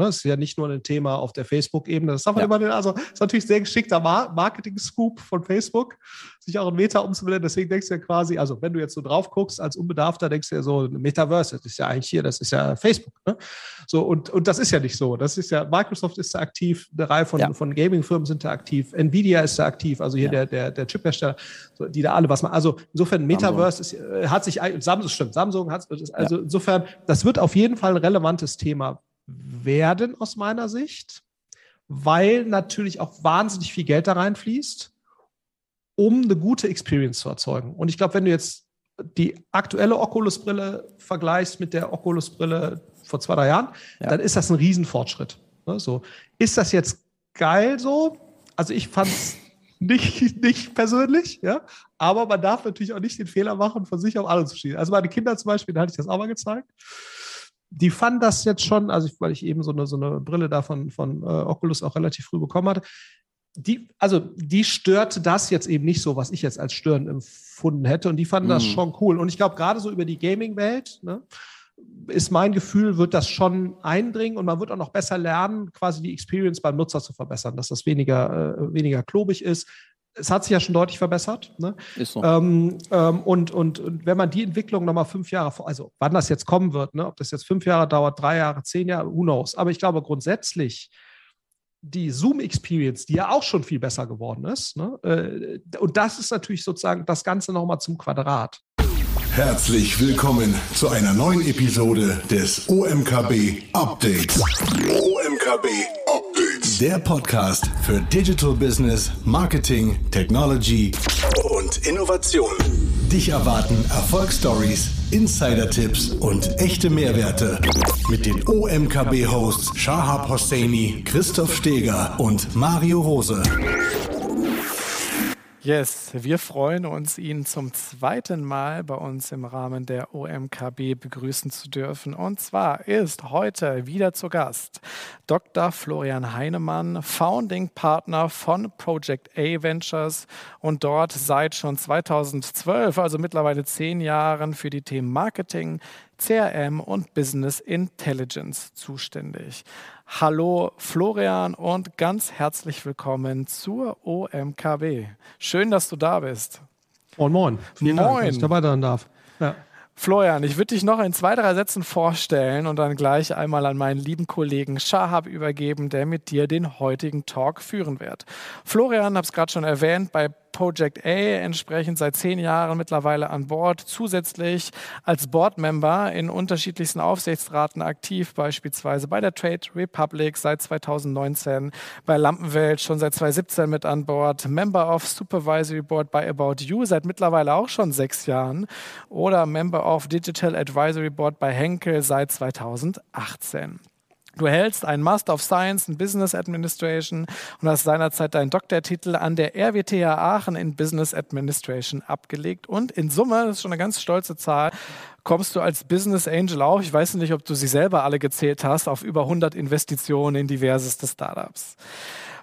Ne? Das ist ja nicht nur ein Thema auf der Facebook-Ebene. Das darf man ja. immer, also ist natürlich sehr geschickter Marketing-Scoop von Facebook, sich auch in Meta umzubenennen. Deswegen denkst du ja quasi, also wenn du jetzt so drauf guckst als Unbedarfter, denkst du ja so, Metaverse, das ist ja eigentlich hier, das ist ja Facebook. Ne? So, und, und das ist ja nicht so. Das ist ja, Microsoft ist da aktiv, eine Reihe von, ja. von Gaming-Firmen sind da aktiv, Nvidia ist da aktiv, also hier ja. der, der, der Chiphersteller, die da alle was machen. Also insofern, Metaverse ist, äh, hat sich, Samsung stimmt, Samsung hat, also insofern, das wird auf jeden Fall ein relevantes Thema werden aus meiner Sicht, weil natürlich auch wahnsinnig viel Geld da reinfließt, um eine gute Experience zu erzeugen. Und ich glaube, wenn du jetzt die aktuelle Oculus-Brille vergleichst mit der Oculus-Brille vor zwei, drei Jahren, ja. dann ist das ein Riesenfortschritt. Ne, so. Ist das jetzt geil so? Also ich fand es nicht, nicht persönlich, ja, aber man darf natürlich auch nicht den Fehler machen, von sich auf alle zu schießen. Also meine Kinder zum Beispiel, da hatte ich das auch mal gezeigt die fanden das jetzt schon, also weil ich eben so eine, so eine Brille da von, von äh, Oculus auch relativ früh bekommen hatte, die, also die störte das jetzt eben nicht so, was ich jetzt als störend empfunden hätte. Und die fanden mm. das mhm. schon cool. Und ich glaube, gerade so über die Gaming-Welt, ne, ist mein Gefühl, wird das schon eindringen und man wird auch noch besser lernen, quasi die Experience beim Nutzer zu verbessern, dass das weniger, äh, weniger klobig ist, es hat sich ja schon deutlich verbessert. Ne? Ist so. Ähm, ähm, und, und, und, wenn man die Entwicklung nochmal fünf Jahre vor, also wann das jetzt kommen wird, ne? ob das jetzt fünf Jahre dauert, drei Jahre, zehn Jahre, who knows. Aber ich glaube grundsätzlich, die Zoom-Experience, die ja auch schon viel besser geworden ist, ne? Äh, und das ist natürlich sozusagen das Ganze nochmal zum Quadrat. Herzlich willkommen zu einer neuen Episode des OMKB Updates. OMKB Updates. Der Podcast für Digital Business, Marketing, Technology und Innovation. Dich erwarten Erfolgsstories, Insider-Tipps und echte Mehrwerte mit den OMKB-Hosts Shahab Hosseini, Christoph Steger und Mario Rose. Yes, wir freuen uns, ihn zum zweiten Mal bei uns im Rahmen der OMKB begrüßen zu dürfen. Und zwar ist heute wieder zu Gast Dr. Florian Heinemann, Founding Partner von Project A Ventures und dort seit schon 2012, also mittlerweile zehn Jahren, für die Themen Marketing, CRM und Business Intelligence zuständig. Hallo Florian und ganz herzlich willkommen zur OMKB. Schön, dass du da bist. Moin, moin. Vielen moin. Dank, dass ich dabei sein darf. Ja. Florian, ich würde dich noch in zwei, drei Sätzen vorstellen und dann gleich einmal an meinen lieben Kollegen Shahab übergeben, der mit dir den heutigen Talk führen wird. Florian, habe es gerade schon erwähnt, bei Project A entsprechend seit zehn Jahren mittlerweile an Bord, zusätzlich als Boardmember in unterschiedlichsten Aufsichtsraten aktiv, beispielsweise bei der Trade Republic seit 2019, bei Lampenwelt schon seit 2017 mit an Bord, Member of Supervisory Board bei About You seit mittlerweile auch schon sechs Jahren oder Member of Digital Advisory Board bei Henkel seit 2018. Du hältst einen Master of Science in Business Administration und hast seinerzeit deinen Doktortitel an der RWTH Aachen in Business Administration abgelegt. Und in Summe, das ist schon eine ganz stolze Zahl, kommst du als Business Angel auch, ich weiß nicht, ob du sie selber alle gezählt hast, auf über 100 Investitionen in diverseste Startups.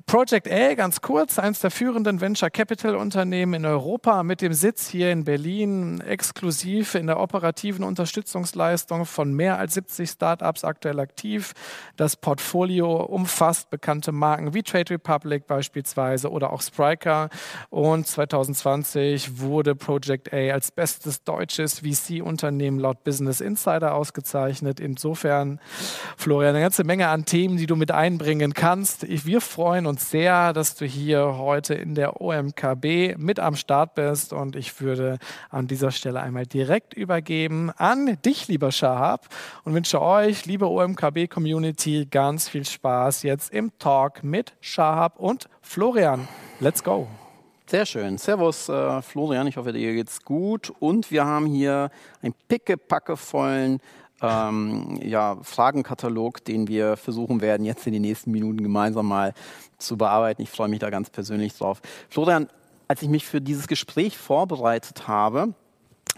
Project A, ganz kurz, eines der führenden Venture Capital Unternehmen in Europa mit dem Sitz hier in Berlin, exklusiv in der operativen Unterstützungsleistung von mehr als 70 Startups aktuell aktiv. Das Portfolio umfasst bekannte Marken wie Trade Republic beispielsweise oder auch Spryker. Und 2020 wurde Project A als bestes deutsches VC-Unternehmen laut Business Insider ausgezeichnet. Insofern, Florian, eine ganze Menge an Themen, die du mit einbringen kannst. Wir freuen uns uns sehr, dass du hier heute in der OMKB mit am Start bist und ich würde an dieser Stelle einmal direkt übergeben an dich, lieber Shahab und wünsche euch, liebe OMKB-Community, ganz viel Spaß jetzt im Talk mit Shahab und Florian. Let's go! Sehr schön. Servus, äh, Florian. Ich hoffe, dir geht's gut. Und wir haben hier einen pickepackevollen ähm, ja, Fragenkatalog, den wir versuchen werden, jetzt in den nächsten Minuten gemeinsam mal zu bearbeiten. Ich freue mich da ganz persönlich drauf. Florian, als ich mich für dieses Gespräch vorbereitet habe,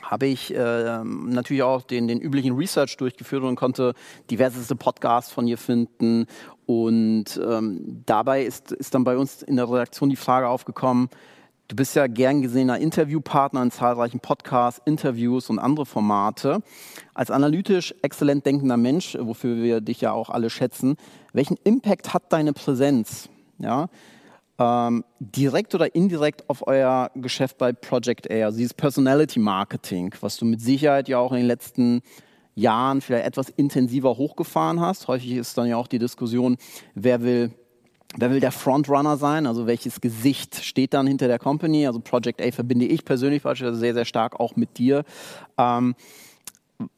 habe ich äh, natürlich auch den, den üblichen Research durchgeführt und konnte diverseste Podcasts von dir finden. Und ähm, dabei ist, ist dann bei uns in der Redaktion die Frage aufgekommen, Du bist ja gern gesehener Interviewpartner in zahlreichen Podcasts, Interviews und andere Formate. Als analytisch exzellent denkender Mensch, wofür wir dich ja auch alle schätzen, welchen Impact hat deine Präsenz? Ja, ähm, direkt oder indirekt auf euer Geschäft bei Project A, also dieses Personality Marketing, was du mit Sicherheit ja auch in den letzten Jahren vielleicht etwas intensiver hochgefahren hast. Häufig ist dann ja auch die Diskussion, wer will Wer will der Frontrunner sein? Also welches Gesicht steht dann hinter der Company? Also Project A verbinde ich persönlich beispielsweise sehr, sehr stark auch mit dir. Ähm,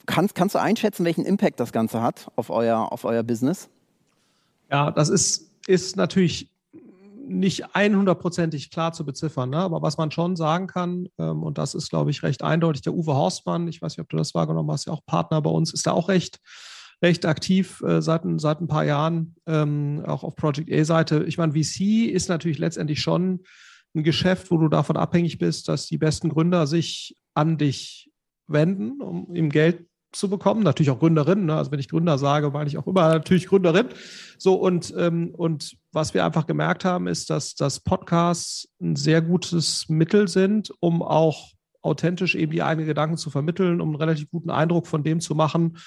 kannst, kannst du einschätzen, welchen Impact das Ganze hat auf euer, auf euer Business? Ja, das ist, ist natürlich nicht 100%ig klar zu beziffern, ne? aber was man schon sagen kann, ähm, und das ist, glaube ich, recht eindeutig, der Uwe Horstmann, ich weiß nicht, ob du das wahrgenommen hast, ja auch Partner bei uns, ist da auch recht recht aktiv äh, seit, seit ein paar Jahren, ähm, auch auf Project A-Seite. Ich meine, VC ist natürlich letztendlich schon ein Geschäft, wo du davon abhängig bist, dass die besten Gründer sich an dich wenden, um ihm Geld zu bekommen. Natürlich auch Gründerinnen. Ne? Also wenn ich Gründer sage, meine ich auch immer natürlich Gründerin. So und, ähm, und was wir einfach gemerkt haben, ist, dass, dass Podcasts ein sehr gutes Mittel sind, um auch authentisch eben die eigenen Gedanken zu vermitteln, um einen relativ guten Eindruck von dem zu machen,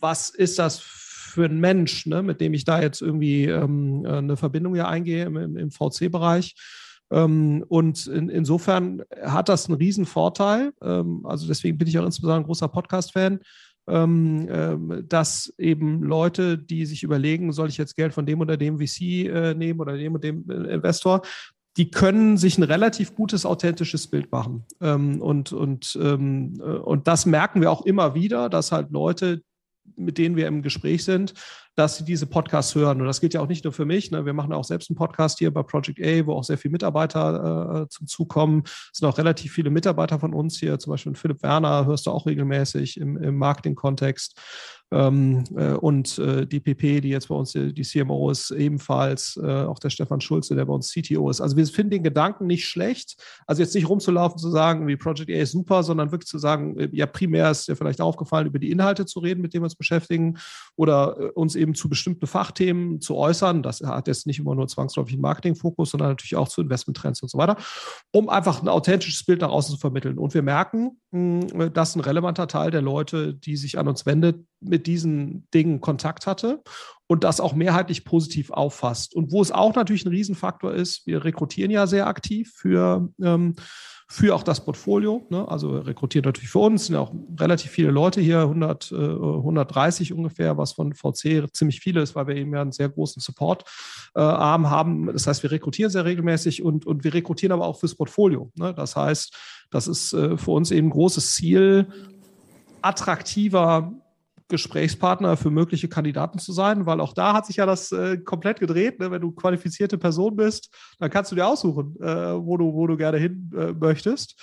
was ist das für ein Mensch, ne, mit dem ich da jetzt irgendwie ähm, äh, eine Verbindung ja eingehe im, im VC-Bereich. Ähm, und in, insofern hat das einen riesen Vorteil. Ähm, also deswegen bin ich auch insbesondere ein großer Podcast-Fan, ähm, äh, dass eben Leute, die sich überlegen, soll ich jetzt Geld von dem oder dem VC äh, nehmen oder dem und dem äh, Investor, die können sich ein relativ gutes, authentisches Bild machen. Ähm, und, und, ähm, äh, und das merken wir auch immer wieder, dass halt Leute, mit denen wir im Gespräch sind, dass sie diese Podcasts hören. Und das gilt ja auch nicht nur für mich. Ne? Wir machen auch selbst einen Podcast hier bei Project A, wo auch sehr viele Mitarbeiter äh, zum Zug kommen. Es sind auch relativ viele Mitarbeiter von uns hier, zum Beispiel Philipp Werner, hörst du auch regelmäßig im, im Marketing-Kontext. Ähm, äh, und äh, die PP, die jetzt bei uns die, die CMO ist, ebenfalls, äh, auch der Stefan Schulze, der bei uns CTO ist. Also wir finden den Gedanken nicht schlecht. Also jetzt nicht rumzulaufen, zu sagen, wie Project A ist super, sondern wirklich zu sagen, äh, ja, primär ist dir vielleicht aufgefallen, über die Inhalte zu reden, mit denen wir uns beschäftigen oder äh, uns eben zu bestimmten Fachthemen zu äußern. Das hat jetzt nicht immer nur zwangsläufig einen Marketingfokus, sondern natürlich auch zu Investmenttrends und so weiter, um einfach ein authentisches Bild nach außen zu vermitteln. Und wir merken, mh, dass ein relevanter Teil der Leute, die sich an uns wendet, mit diesen Dingen Kontakt hatte und das auch mehrheitlich positiv auffasst. Und wo es auch natürlich ein Riesenfaktor ist, wir rekrutieren ja sehr aktiv für, ähm, für auch das Portfolio. Ne? Also wir rekrutieren natürlich für uns, sind auch relativ viele Leute hier, 100, äh, 130 ungefähr, was von VC ziemlich viele ist, weil wir eben ja einen sehr großen Support-Arm äh, haben. Das heißt, wir rekrutieren sehr regelmäßig und, und wir rekrutieren aber auch fürs Portfolio. Ne? Das heißt, das ist äh, für uns eben ein großes Ziel, attraktiver Gesprächspartner für mögliche Kandidaten zu sein, weil auch da hat sich ja das äh, komplett gedreht. Ne? Wenn du qualifizierte Person bist, dann kannst du dir aussuchen, äh, wo, du, wo du gerne hin äh, möchtest.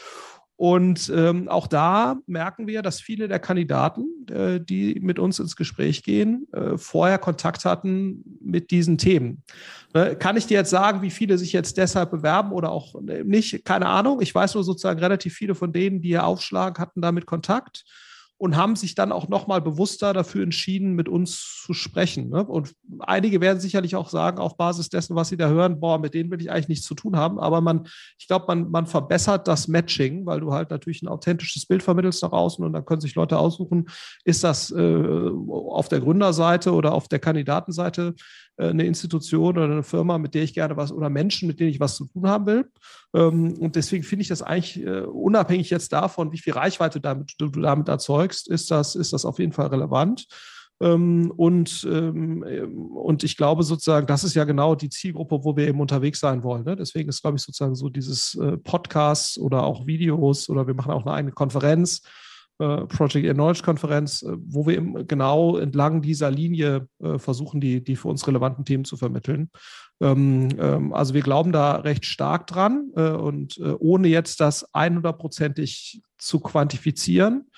Und ähm, auch da merken wir, dass viele der Kandidaten, äh, die mit uns ins Gespräch gehen, äh, vorher Kontakt hatten mit diesen Themen. Ne? Kann ich dir jetzt sagen, wie viele sich jetzt deshalb bewerben oder auch nicht? Keine Ahnung. Ich weiß nur sozusagen relativ viele von denen, die hier aufschlagen, hatten damit Kontakt und haben sich dann auch nochmal bewusster dafür entschieden, mit uns zu sprechen. Ne? Und einige werden sicherlich auch sagen, auf Basis dessen, was sie da hören, boah, mit denen will ich eigentlich nichts zu tun haben. Aber man, ich glaube, man, man verbessert das Matching, weil du halt natürlich ein authentisches Bild vermittelst nach außen und dann können sich Leute aussuchen, ist das äh, auf der Gründerseite oder auf der Kandidatenseite äh, eine Institution oder eine Firma, mit der ich gerne was oder Menschen, mit denen ich was zu tun haben will. Ähm, und deswegen finde ich das eigentlich äh, unabhängig jetzt davon, wie viel Reichweite damit, du damit erzeugst, ist das, ist das auf jeden Fall relevant. Ähm, und, ähm, und ich glaube sozusagen, das ist ja genau die Zielgruppe, wo wir eben unterwegs sein wollen. Ne? Deswegen ist, glaube ich, sozusagen so dieses äh, Podcasts oder auch Videos oder wir machen auch eine eigene Konferenz äh, Project Knowledge Konferenz, äh, wo wir eben genau entlang dieser Linie versuchen, die, die für uns relevanten Themen zu vermitteln. Ähm, also wir glauben da recht stark dran und ohne jetzt das 100%ig zu quantifizieren.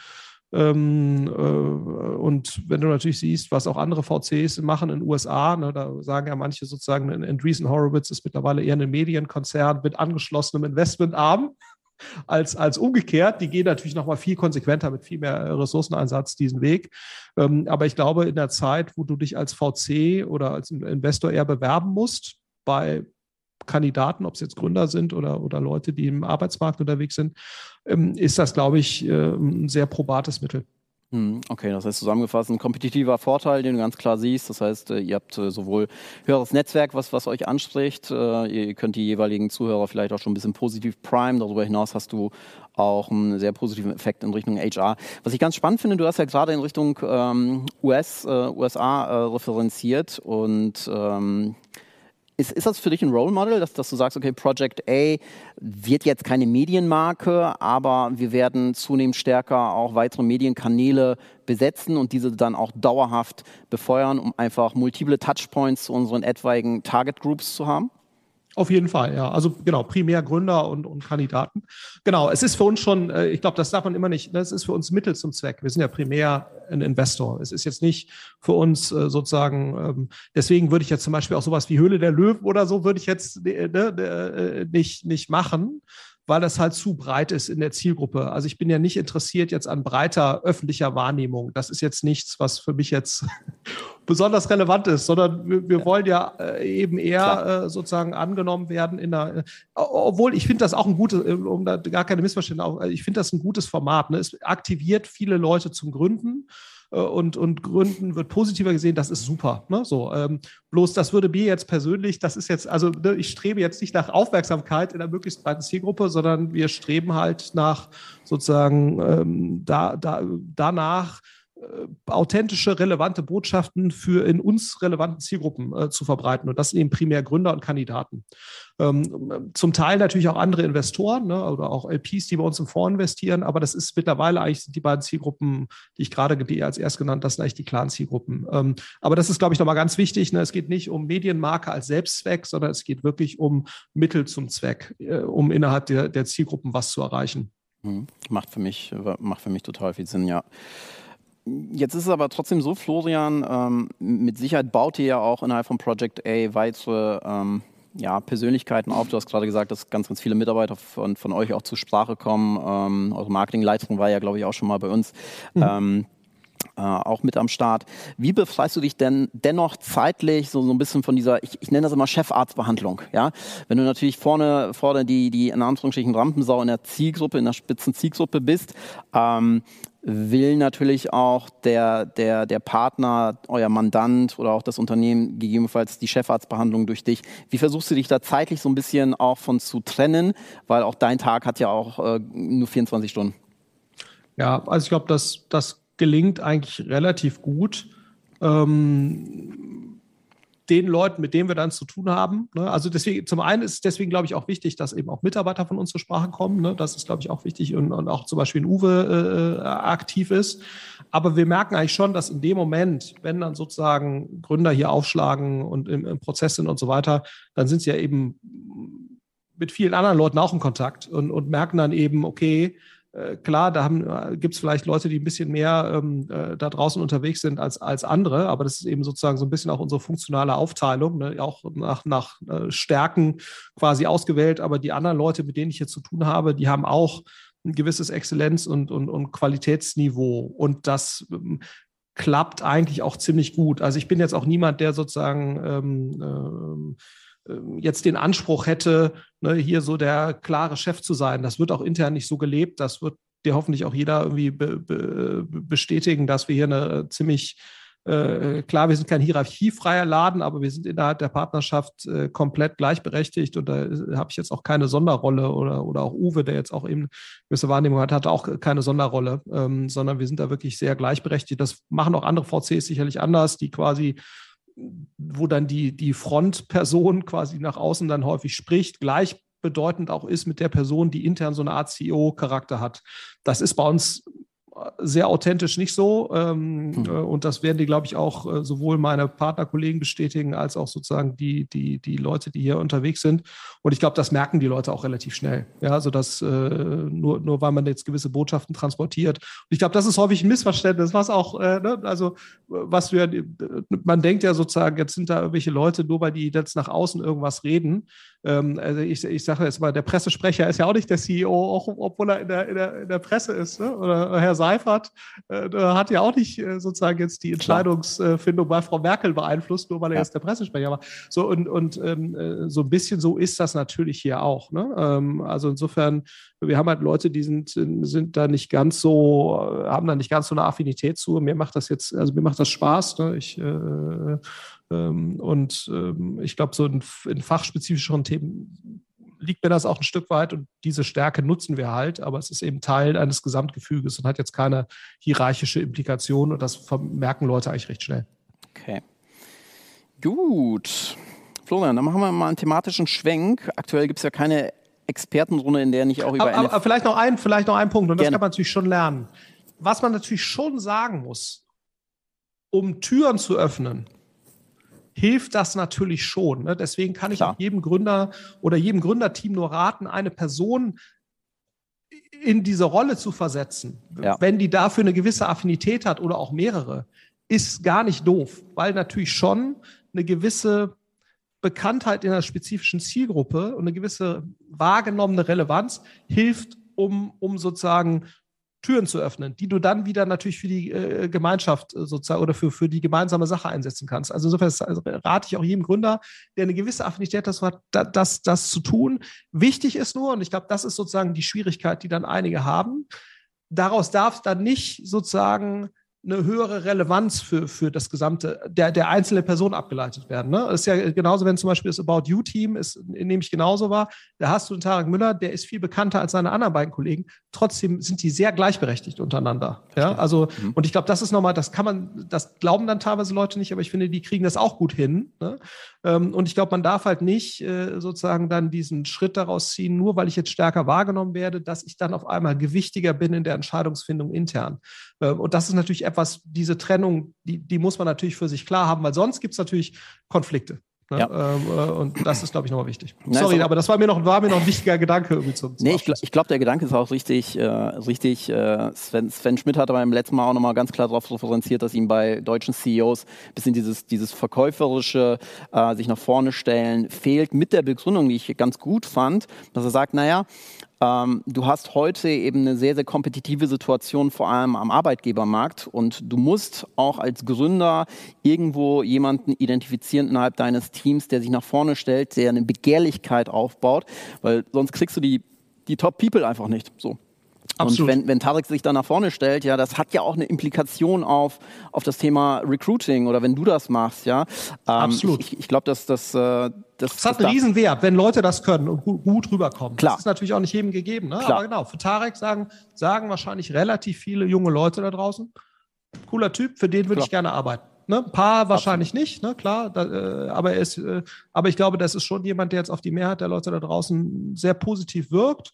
Ähm, und wenn du natürlich siehst, was auch andere VCs machen in den USA, ne, da sagen ja manche sozusagen, Andreessen Horowitz ist mittlerweile eher ein Medienkonzern mit angeschlossenem Investmentarm als, als umgekehrt. Die gehen natürlich noch mal viel konsequenter mit viel mehr Ressourceneinsatz diesen Weg. Ähm, aber ich glaube, in der Zeit, wo du dich als VC oder als Investor eher bewerben musst, bei Kandidaten, ob es jetzt Gründer sind oder, oder Leute, die im Arbeitsmarkt unterwegs sind, ähm, ist das, glaube ich, äh, ein sehr probates Mittel. Hm, okay, das heißt zusammengefasst ein kompetitiver Vorteil, den du ganz klar siehst. Das heißt, äh, ihr habt äh, sowohl höheres Netzwerk, was, was euch anspricht. Ihr könnt die jeweiligen Zuhörer vielleicht auch schon ein bisschen positiv prime. Darüber hinaus hast du auch einen sehr positiven Effekt in Richtung HR. Was ich ganz spannend finde, du hast ja gerade in Richtung ähm, US, äh, USA äh, referenziert und ähm, ist, ist das für dich ein Role Model, dass, dass du sagst, okay, Project A wird jetzt keine Medienmarke, aber wir werden zunehmend stärker auch weitere Medienkanäle besetzen und diese dann auch dauerhaft befeuern, um einfach multiple Touchpoints zu unseren etwaigen Target Groups zu haben? Auf jeden Fall, ja. Also genau, primär Gründer und, und Kandidaten. Genau, es ist für uns schon, äh, ich glaube, das darf man immer nicht, das ist für uns Mittel zum Zweck. Wir sind ja primär ein Investor. Es ist jetzt nicht für uns äh, sozusagen, ähm, deswegen würde ich jetzt zum Beispiel auch sowas wie Höhle der Löwen oder so, würde ich jetzt äh, ne, nicht, nicht machen, weil das halt zu breit ist in der Zielgruppe. Also ich bin ja nicht interessiert jetzt an breiter öffentlicher Wahrnehmung. Das ist jetzt nichts, was für mich jetzt besonders relevant ist, sondern wir, wir ja. wollen ja äh, eben eher äh, sozusagen angenommen werden in der, äh, obwohl ich finde das auch ein gutes, äh, um da gar keine Missverständnisse, äh, ich finde das ein gutes Format. Ne? Es aktiviert viele Leute zum Gründen und, und Gründen wird positiver gesehen, das ist super. Ne? So, ähm, bloß das würde mir jetzt persönlich, das ist jetzt, also ne, ich strebe jetzt nicht nach Aufmerksamkeit in einer möglichst breiten Zielgruppe, sondern wir streben halt nach sozusagen ähm, da, da, danach, äh, authentische, relevante Botschaften für in uns relevanten Zielgruppen äh, zu verbreiten. Und das sind eben primär Gründer und Kandidaten. Ähm, zum Teil natürlich auch andere Investoren ne, oder auch LPs, die bei uns im Fonds investieren, aber das ist mittlerweile eigentlich die beiden Zielgruppen, die ich gerade als erst genannt, das sind eigentlich die klaren Zielgruppen. Ähm, aber das ist, glaube ich, nochmal ganz wichtig. Ne, es geht nicht um Medienmarke als Selbstzweck, sondern es geht wirklich um Mittel zum Zweck, äh, um innerhalb der, der Zielgruppen was zu erreichen. Mhm. Macht für mich, macht für mich total viel Sinn, ja. Jetzt ist es aber trotzdem so, Florian, ähm, mit Sicherheit baut ihr ja auch innerhalb von Project A weitere ähm, ja, Persönlichkeiten auf. Du hast gerade gesagt, dass ganz, ganz viele Mitarbeiter von, von euch auch zur Sprache kommen. Ähm, eure Marketingleitung war ja, glaube ich, auch schon mal bei uns. Mhm. Äh, auch mit am Start. Wie befreist du dich denn dennoch zeitlich so, so ein bisschen von dieser, ich, ich nenne das immer Chefarztbehandlung, ja? Wenn du natürlich vorne, vorne die, die in Anführungsstrichen Rampensau in der Zielgruppe, in der spitzen Zielgruppe bist, ähm, will natürlich auch der, der, der Partner, euer Mandant oder auch das Unternehmen gegebenenfalls die Chefarztbehandlung durch dich. Wie versuchst du dich da zeitlich so ein bisschen auch von zu trennen? Weil auch dein Tag hat ja auch äh, nur 24 Stunden. Ja, also ich glaube, das, das gelingt eigentlich relativ gut. Ähm, den Leuten, mit denen wir dann zu tun haben. Ne? Also deswegen, zum einen ist es deswegen, glaube ich, auch wichtig, dass eben auch Mitarbeiter von uns zur Sprache kommen. Ne? Das ist, glaube ich, auch wichtig und, und auch zum Beispiel in Uwe äh, aktiv ist. Aber wir merken eigentlich schon, dass in dem Moment, wenn dann sozusagen Gründer hier aufschlagen und im, im Prozess sind und so weiter, dann sind sie ja eben mit vielen anderen Leuten auch in Kontakt und, und merken dann eben, okay, äh, klar, da äh, gibt es vielleicht Leute, die ein bisschen mehr ähm, äh, da draußen unterwegs sind als, als andere, aber das ist eben sozusagen so ein bisschen auch unsere funktionale Aufteilung, ne? auch nach, nach äh, Stärken quasi ausgewählt. Aber die anderen Leute, mit denen ich hier zu tun habe, die haben auch ein gewisses Exzellenz- und, und, und Qualitätsniveau. Und das ähm, klappt eigentlich auch ziemlich gut. Also ich bin jetzt auch niemand, der sozusagen ähm, ähm, jetzt den Anspruch hätte, ne, hier so der klare Chef zu sein. Das wird auch intern nicht so gelebt. Das wird dir hoffentlich auch jeder irgendwie be, be, bestätigen, dass wir hier eine ziemlich äh, klar, wir sind kein hierarchiefreier Laden, aber wir sind innerhalb der Partnerschaft äh, komplett gleichberechtigt und da äh, habe ich jetzt auch keine Sonderrolle oder, oder auch Uwe, der jetzt auch eben gewisse Wahrnehmung hat, hat auch keine Sonderrolle, ähm, sondern wir sind da wirklich sehr gleichberechtigt. Das machen auch andere VCs sicherlich anders, die quasi wo dann die, die Frontperson quasi nach außen dann häufig spricht, gleichbedeutend auch ist mit der Person, die intern so eine Art CEO-Charakter hat. Das ist bei uns sehr authentisch nicht so. Ähm, mhm. Und das werden die, glaube ich, auch äh, sowohl meine Partnerkollegen bestätigen, als auch sozusagen die, die, die Leute, die hier unterwegs sind. Und ich glaube, das merken die Leute auch relativ schnell. Ja, also das äh, nur, nur weil man jetzt gewisse Botschaften transportiert. Und ich glaube, das ist häufig ein Missverständnis, was auch, äh, ne, also was wir, man denkt ja sozusagen, jetzt sind da irgendwelche Leute, nur weil die jetzt nach außen irgendwas reden. Ähm, also ich, ich sage jetzt mal, der Pressesprecher ist ja auch nicht der CEO, auch obwohl er in der, in der, in der Presse ist, ne? oder Herr Seidel Seifert äh, hat ja auch nicht äh, sozusagen jetzt die Entscheidungsfindung bei Frau Merkel beeinflusst, nur weil er ja. jetzt der Pressesprecher war. So und, und ähm, äh, so ein bisschen so ist das natürlich hier auch. Ne? Ähm, also insofern, wir haben halt Leute, die sind, sind da nicht ganz so, haben da nicht ganz so eine Affinität zu. Mir macht das jetzt, also mir macht das Spaß. Ne? Ich äh, ähm, und ähm, ich glaube, so in, in fachspezifischeren Themen liegt mir das auch ein Stück weit und diese Stärke nutzen wir halt, aber es ist eben Teil eines Gesamtgefüges und hat jetzt keine hierarchische Implikation und das merken Leute eigentlich recht schnell. Okay. Gut. Florian, dann machen wir mal einen thematischen Schwenk. Aktuell gibt es ja keine Expertenrunde, in der nicht auch über. Aber, aber vielleicht, noch ein, vielleicht noch ein Punkt, und das kann man natürlich schon lernen. Was man natürlich schon sagen muss, um Türen zu öffnen, hilft das natürlich schon. Ne? Deswegen kann ich Klar. auch jedem Gründer oder jedem Gründerteam nur raten, eine Person in diese Rolle zu versetzen, ja. wenn die dafür eine gewisse Affinität hat oder auch mehrere, ist gar nicht doof, weil natürlich schon eine gewisse Bekanntheit in einer spezifischen Zielgruppe und eine gewisse wahrgenommene Relevanz hilft, um, um sozusagen Türen zu öffnen, die du dann wieder natürlich für die äh, Gemeinschaft äh, sozusagen oder für, für die gemeinsame Sache einsetzen kannst. Also insofern also rate ich auch jedem Gründer, der eine gewisse Affinität dazu hat, das, das, das zu tun. Wichtig ist nur, und ich glaube, das ist sozusagen die Schwierigkeit, die dann einige haben, daraus darf dann nicht sozusagen eine höhere Relevanz für, für das gesamte, der, der einzelne Person abgeleitet werden. Ne? Das ist ja genauso, wenn zum Beispiel das About You-Team ist, nämlich genauso war, da hast du einen Tarek Müller, der ist viel bekannter als seine anderen beiden Kollegen. Trotzdem sind die sehr gleichberechtigt untereinander. Ja, also, mhm. und ich glaube, das ist nochmal, das kann man, das glauben dann teilweise Leute nicht, aber ich finde, die kriegen das auch gut hin. Ne? Ähm, und ich glaube, man darf halt nicht äh, sozusagen dann diesen Schritt daraus ziehen, nur weil ich jetzt stärker wahrgenommen werde, dass ich dann auf einmal gewichtiger bin in der Entscheidungsfindung intern. Ähm, und das ist natürlich etwas, diese Trennung, die, die muss man natürlich für sich klar haben, weil sonst gibt es natürlich Konflikte. Ne? Ja. Ähm, äh, und das ist, glaube ich, nochmal wichtig. Nein, Sorry, aber das war mir noch, war mir noch ein wichtiger Gedanke irgendwie zum, zum Nee, ich, gl ich glaube, der Gedanke ist auch richtig. Äh, richtig äh, Sven, Sven Schmidt hat beim letzten Mal auch nochmal ganz klar darauf referenziert, dass ihm bei deutschen CEOs ein bisschen dieses, dieses verkäuferische, äh, sich nach vorne stellen, fehlt mit der Begründung, die ich ganz gut fand, dass er sagt, naja, ähm, du hast heute eben eine sehr, sehr kompetitive Situation, vor allem am Arbeitgebermarkt. Und du musst auch als Gründer irgendwo jemanden identifizieren innerhalb deines Teams, der sich nach vorne stellt, der eine Begehrlichkeit aufbaut, weil sonst kriegst du die, die Top-People einfach nicht. So. Absolut. Und wenn, wenn Tarek sich da nach vorne stellt, ja, das hat ja auch eine Implikation auf, auf das Thema Recruiting oder wenn du das machst, ja. Ähm, Absolut. Ich, ich glaube, dass das, äh, das, das hat einen Riesenwert, wenn Leute das können und gut, gut rüberkommen. Klar. Das ist natürlich auch nicht jedem gegeben. Ne? Klar. Aber genau, für Tarek sagen, sagen wahrscheinlich relativ viele junge Leute da draußen, cooler Typ, für den würde ich gerne arbeiten. Ne? Ein paar wahrscheinlich Absolut. nicht, ne? klar, da, äh, aber, er ist, äh, aber ich glaube, das ist schon jemand, der jetzt auf die Mehrheit der Leute da draußen sehr positiv wirkt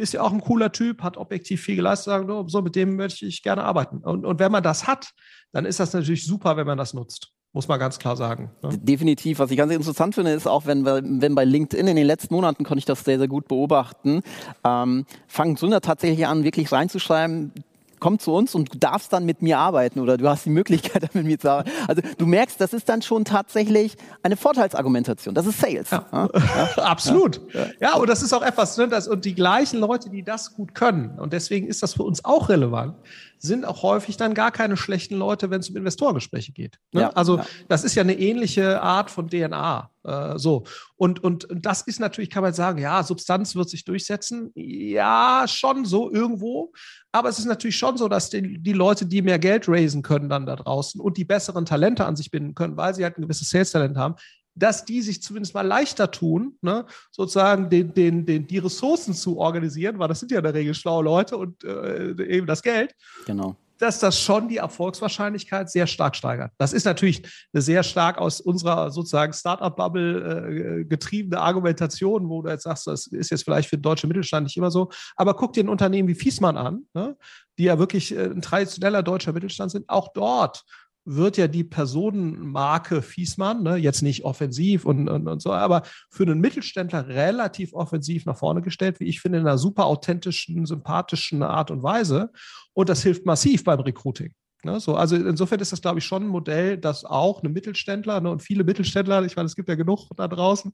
ist ja auch ein cooler Typ, hat objektiv viel geleistet, sagen, so, mit dem möchte ich gerne arbeiten. Und, und wenn man das hat, dann ist das natürlich super, wenn man das nutzt. Muss man ganz klar sagen. Ne? Definitiv. Was ich ganz interessant finde, ist auch, wenn, wenn bei LinkedIn in den letzten Monaten konnte ich das sehr, sehr gut beobachten, ähm, fangen Gründer tatsächlich an, wirklich reinzuschreiben, komm zu uns und du darfst dann mit mir arbeiten oder du hast die Möglichkeit, mit mir zu arbeiten. Also du merkst, das ist dann schon tatsächlich eine Vorteilsargumentation. Das ist Sales. Ja. Ja? Absolut. Ja. ja. und das ist auch etwas, ne, das, und die gleichen Leute, die das gut können, und deswegen ist das für uns auch relevant, sind auch häufig dann gar keine schlechten Leute, wenn es um Investorengespräche geht. Ne? Ja, also ja. das ist ja eine ähnliche Art von DNA. Äh, so. Und, und das ist natürlich, kann man sagen, ja, Substanz wird sich durchsetzen. Ja, schon so irgendwo. Aber es ist natürlich schon so, dass die, die Leute, die mehr Geld raisen können dann da draußen und die besseren Talente an sich binden können, weil sie halt ein gewisses Sales-Talent haben, dass die sich zumindest mal leichter tun, ne, sozusagen den, den, den, die Ressourcen zu organisieren, weil das sind ja in der Regel schlaue Leute und äh, eben das Geld. Genau. Dass das schon die Erfolgswahrscheinlichkeit sehr stark steigert. Das ist natürlich eine sehr stark aus unserer sozusagen Startup-Bubble äh, getriebene Argumentation, wo du jetzt sagst, das ist jetzt vielleicht für den deutschen Mittelstand nicht immer so. Aber guck dir ein Unternehmen wie Fiesmann an, ne, die ja wirklich äh, ein traditioneller deutscher Mittelstand sind. Auch dort wird ja die Personenmarke Fiesmann, ne, jetzt nicht offensiv und, und, und, so, aber für einen Mittelständler relativ offensiv nach vorne gestellt, wie ich finde, in einer super authentischen, sympathischen Art und Weise. Und das hilft massiv beim Recruiting. Ne, so, also insofern ist das, glaube ich, schon ein Modell, das auch eine Mittelständler ne, und viele Mittelständler, ich meine, es gibt ja genug da draußen,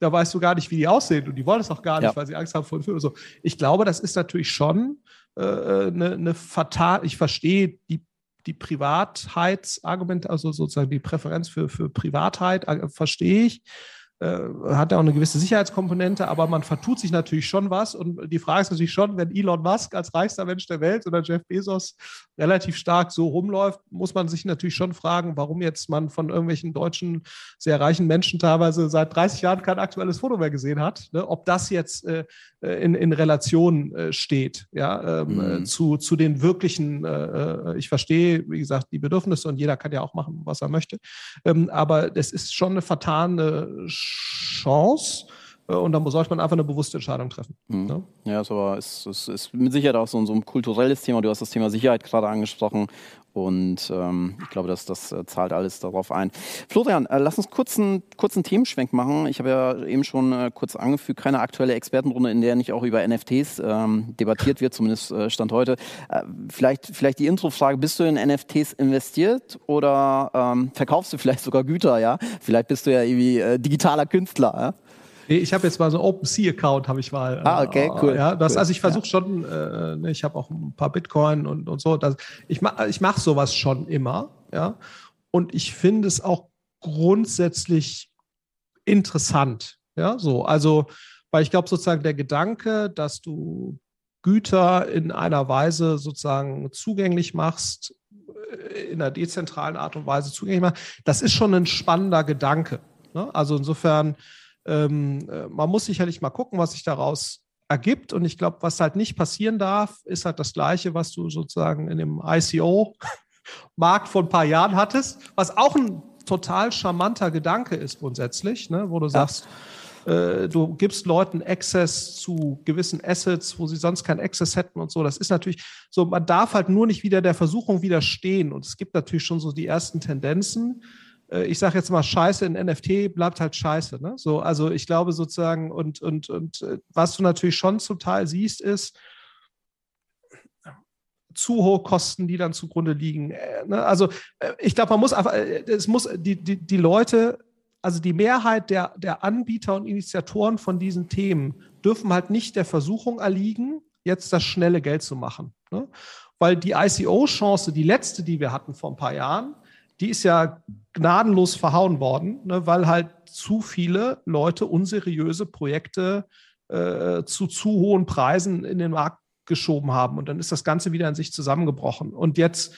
da weißt du gar nicht, wie die aussehen und die wollen es auch gar nicht, ja. weil sie Angst haben vor dem. So, ich glaube, das ist natürlich schon äh, eine, eine fatal, ich verstehe die die Privatheitsargumente, also sozusagen die Präferenz für, für Privatheit, äh, verstehe ich. Äh, hat ja auch eine gewisse Sicherheitskomponente, aber man vertut sich natürlich schon was. Und die Frage ist natürlich schon, wenn Elon Musk als reichster Mensch der Welt oder Jeff Bezos relativ stark so rumläuft, muss man sich natürlich schon fragen, warum jetzt man von irgendwelchen deutschen, sehr reichen Menschen teilweise seit 30 Jahren kein aktuelles Foto mehr gesehen hat. Ne? Ob das jetzt äh in, in Relation äh, steht, ja, ähm, mhm. zu, zu den wirklichen, äh, ich verstehe, wie gesagt, die Bedürfnisse und jeder kann ja auch machen, was er möchte. Ähm, aber das ist schon eine vertane Chance. Äh, und dann sollte man einfach eine bewusste Entscheidung treffen. Mhm. Ne? Ja, aber ist, ist, ist mit Sicherheit auch so, so, ein kulturelles Thema. Du hast das Thema Sicherheit gerade angesprochen. Und ähm, ich glaube, dass das äh, zahlt alles darauf ein. Florian, äh, lass uns kurz einen kurzen Themenschwenk machen. Ich habe ja eben schon äh, kurz angefügt, keine aktuelle Expertenrunde, in der nicht auch über NFTs ähm, debattiert wird, zumindest äh, Stand heute. Äh, vielleicht, vielleicht die Introfrage, bist du in NFTs investiert oder ähm, verkaufst du vielleicht sogar Güter? Ja? Vielleicht bist du ja irgendwie äh, digitaler Künstler. Ja? Nee, ich habe jetzt mal so einen OpenSea-Account, habe ich mal. Ah, okay, äh, cool. Ja, das, cool. Also ich versuche schon, äh, ne, ich habe auch ein paar Bitcoin und, und so. Das, ich mache ich mach sowas schon immer, ja. Und ich finde es auch grundsätzlich interessant, ja, so. Also, weil ich glaube sozusagen der Gedanke, dass du Güter in einer Weise sozusagen zugänglich machst, äh, in einer dezentralen Art und Weise zugänglich machst, das ist schon ein spannender Gedanke. Ne? Also insofern ähm, äh, man muss sicherlich mal gucken, was sich daraus ergibt. Und ich glaube, was halt nicht passieren darf, ist halt das Gleiche, was du sozusagen in dem ICO-Markt vor ein paar Jahren hattest, was auch ein total charmanter Gedanke ist grundsätzlich, ne, wo du ja. sagst, äh, du gibst Leuten Access zu gewissen Assets, wo sie sonst keinen Access hätten und so. Das ist natürlich so, man darf halt nur nicht wieder der Versuchung widerstehen. Und es gibt natürlich schon so die ersten Tendenzen, ich sage jetzt mal, Scheiße in NFT bleibt halt Scheiße. Ne? So, also ich glaube sozusagen, und, und, und äh, was du natürlich schon zum Teil siehst, ist, zu hohe Kosten, die dann zugrunde liegen. Äh, ne? Also ich glaube, man muss einfach, es muss die, die, die Leute, also die Mehrheit der, der Anbieter und Initiatoren von diesen Themen dürfen halt nicht der Versuchung erliegen, jetzt das schnelle Geld zu machen. Ne? Weil die ICO-Chance, die letzte, die wir hatten vor ein paar Jahren, die ist ja gnadenlos verhauen worden, ne, weil halt zu viele Leute unseriöse Projekte äh, zu zu hohen Preisen in den Markt geschoben haben. Und dann ist das Ganze wieder in sich zusammengebrochen. Und jetzt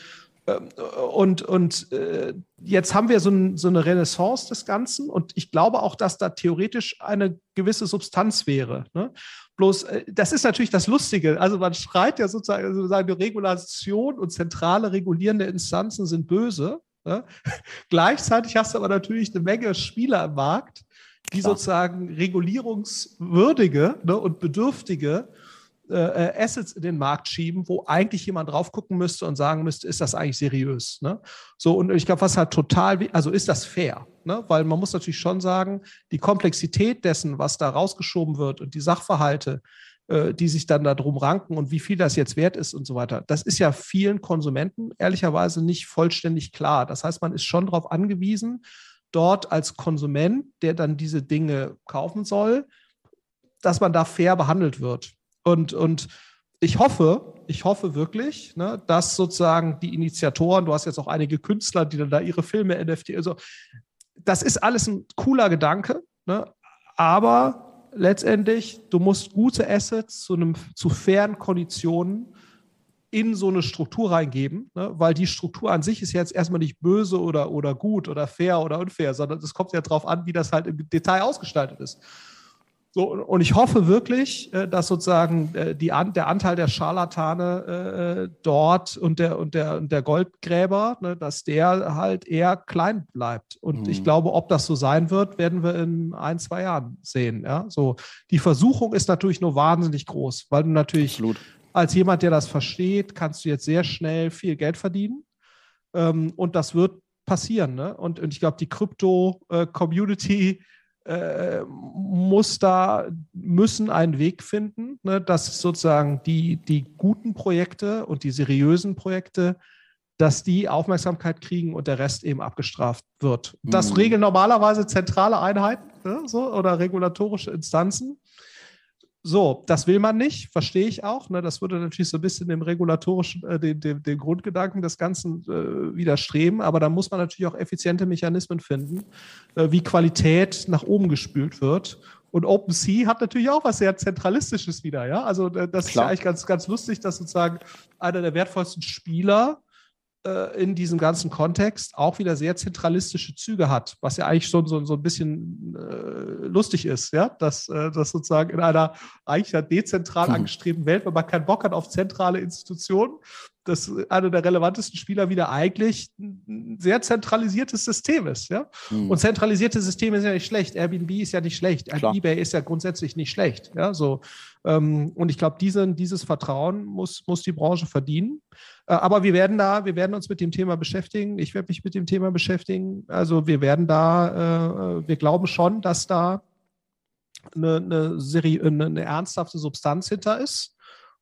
ähm, und, und äh, jetzt haben wir so, ein, so, eine Renaissance des Ganzen und ich glaube auch, dass da theoretisch eine gewisse Substanz wäre. Ne? Bloß, äh, das ist natürlich das Lustige. Also man schreit ja sozusagen, sozusagen Regulation und zentrale regulierende Instanzen sind böse. Ne? Gleichzeitig hast du aber natürlich eine Menge Spieler im Markt, die Klar. sozusagen regulierungswürdige ne, und bedürftige äh, äh, Assets in den Markt schieben, wo eigentlich jemand drauf gucken müsste und sagen müsste, ist das eigentlich seriös? Ne? So, und ich glaube, was halt total, also ist das fair? Ne? Weil man muss natürlich schon sagen, die Komplexität dessen, was da rausgeschoben wird und die Sachverhalte, äh, die sich dann darum ranken und wie viel das jetzt wert ist und so weiter. Das ist ja vielen Konsumenten ehrlicherweise nicht vollständig klar. Das heißt, man ist schon darauf angewiesen, dort als Konsument, der dann diese Dinge kaufen soll, dass man da fair behandelt wird. Und, und ich hoffe, ich hoffe wirklich, ne, dass sozusagen die Initiatoren, du hast jetzt auch einige Künstler, die dann da ihre Filme NFT, also das ist alles ein cooler Gedanke, ne, aber letztendlich, du musst gute Assets zu, einem, zu fairen Konditionen in so eine Struktur reingeben, ne? weil die Struktur an sich ist jetzt erstmal nicht böse oder, oder gut oder fair oder unfair, sondern es kommt ja darauf an, wie das halt im Detail ausgestaltet ist. So, und ich hoffe wirklich, äh, dass sozusagen äh, die, der Anteil der Scharlatane äh, dort und der, und der, und der Goldgräber, ne, dass der halt eher klein bleibt. Und mhm. ich glaube, ob das so sein wird, werden wir in ein, zwei Jahren sehen. Ja? So, die Versuchung ist natürlich nur wahnsinnig groß, weil du natürlich Absolut. als jemand, der das versteht, kannst du jetzt sehr schnell viel Geld verdienen. Ähm, und das wird passieren. Ne? Und, und ich glaube, die Krypto-Community äh, muss da, müssen einen Weg finden, ne, dass sozusagen die, die guten Projekte und die seriösen Projekte, dass die Aufmerksamkeit kriegen und der Rest eben abgestraft wird. Das mhm. regeln normalerweise zentrale Einheiten ne, so, oder regulatorische Instanzen. So, das will man nicht, verstehe ich auch. Ne? Das würde natürlich so ein bisschen dem regulatorischen, äh, dem, dem, dem, Grundgedanken des Ganzen äh, widerstreben. Aber da muss man natürlich auch effiziente Mechanismen finden, äh, wie Qualität nach oben gespült wird. Und OpenSea hat natürlich auch was sehr Zentralistisches wieder. Ja? Also, äh, das Klar. ist ja eigentlich ganz, ganz lustig, dass sozusagen einer der wertvollsten Spieler in diesem ganzen Kontext auch wieder sehr zentralistische Züge hat, was ja eigentlich schon so, so ein bisschen äh, lustig ist, ja, dass äh, das sozusagen in einer eigentlich ja dezentral mhm. angestrebten Welt, wenn man keinen Bock hat auf zentrale Institutionen, dass einer der relevantesten Spieler wieder eigentlich ein sehr zentralisiertes System ist. Ja? Mhm. Und zentralisierte Systeme sind ja nicht schlecht. Airbnb ist ja nicht schlecht. Klar. eBay ist ja grundsätzlich nicht schlecht. Ja? So, und ich glaube, diese, dieses Vertrauen muss, muss die Branche verdienen. Äh, aber wir werden da, wir werden uns mit dem Thema beschäftigen. Ich werde mich mit dem Thema beschäftigen. Also wir werden da, äh, wir glauben schon, dass da eine, eine, Serie, eine, eine ernsthafte Substanz hinter ist.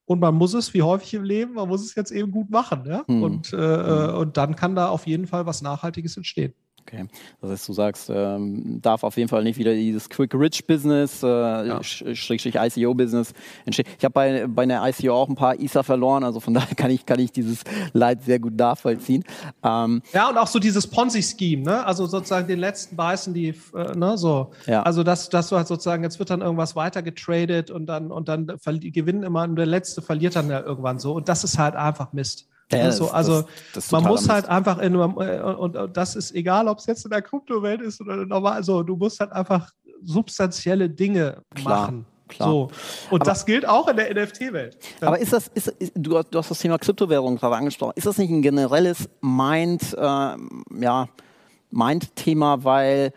Und man muss es, wie häufig im Leben, man muss es jetzt eben gut machen. Ja? Hm. Und, äh, hm. und dann kann da auf jeden Fall was Nachhaltiges entstehen. Okay. Das heißt, du sagst, ähm, darf auf jeden Fall nicht wieder dieses Quick-Rich-Business, äh, ja. ICO-Business entstehen. Ich habe bei, bei einer ICO auch ein paar ISA verloren, also von daher kann ich, kann ich dieses Leid sehr gut nachvollziehen. Ähm, ja, und auch so dieses Ponzi-Scheme, ne? also sozusagen den letzten beißen die, äh, ne, so. Ja. Also, dass, dass du halt sozusagen, jetzt wird dann irgendwas weiter getradet und dann, und dann gewinnen immer und der Letzte verliert dann ja irgendwann so. Und das ist halt einfach Mist. Ja, also, das, also das, man muss halt einfach in und, und das ist egal, ob es jetzt in der Kryptowelt ist oder normal. Also du musst halt einfach substanzielle Dinge Klar. machen. Klar. So. Und aber, das gilt auch in der NFT-Welt. Aber ist das, ist, ist, du, du, hast das Thema Kryptowährung gerade angesprochen. Ist das nicht ein generelles Mind, äh, ja, Mind-Thema, weil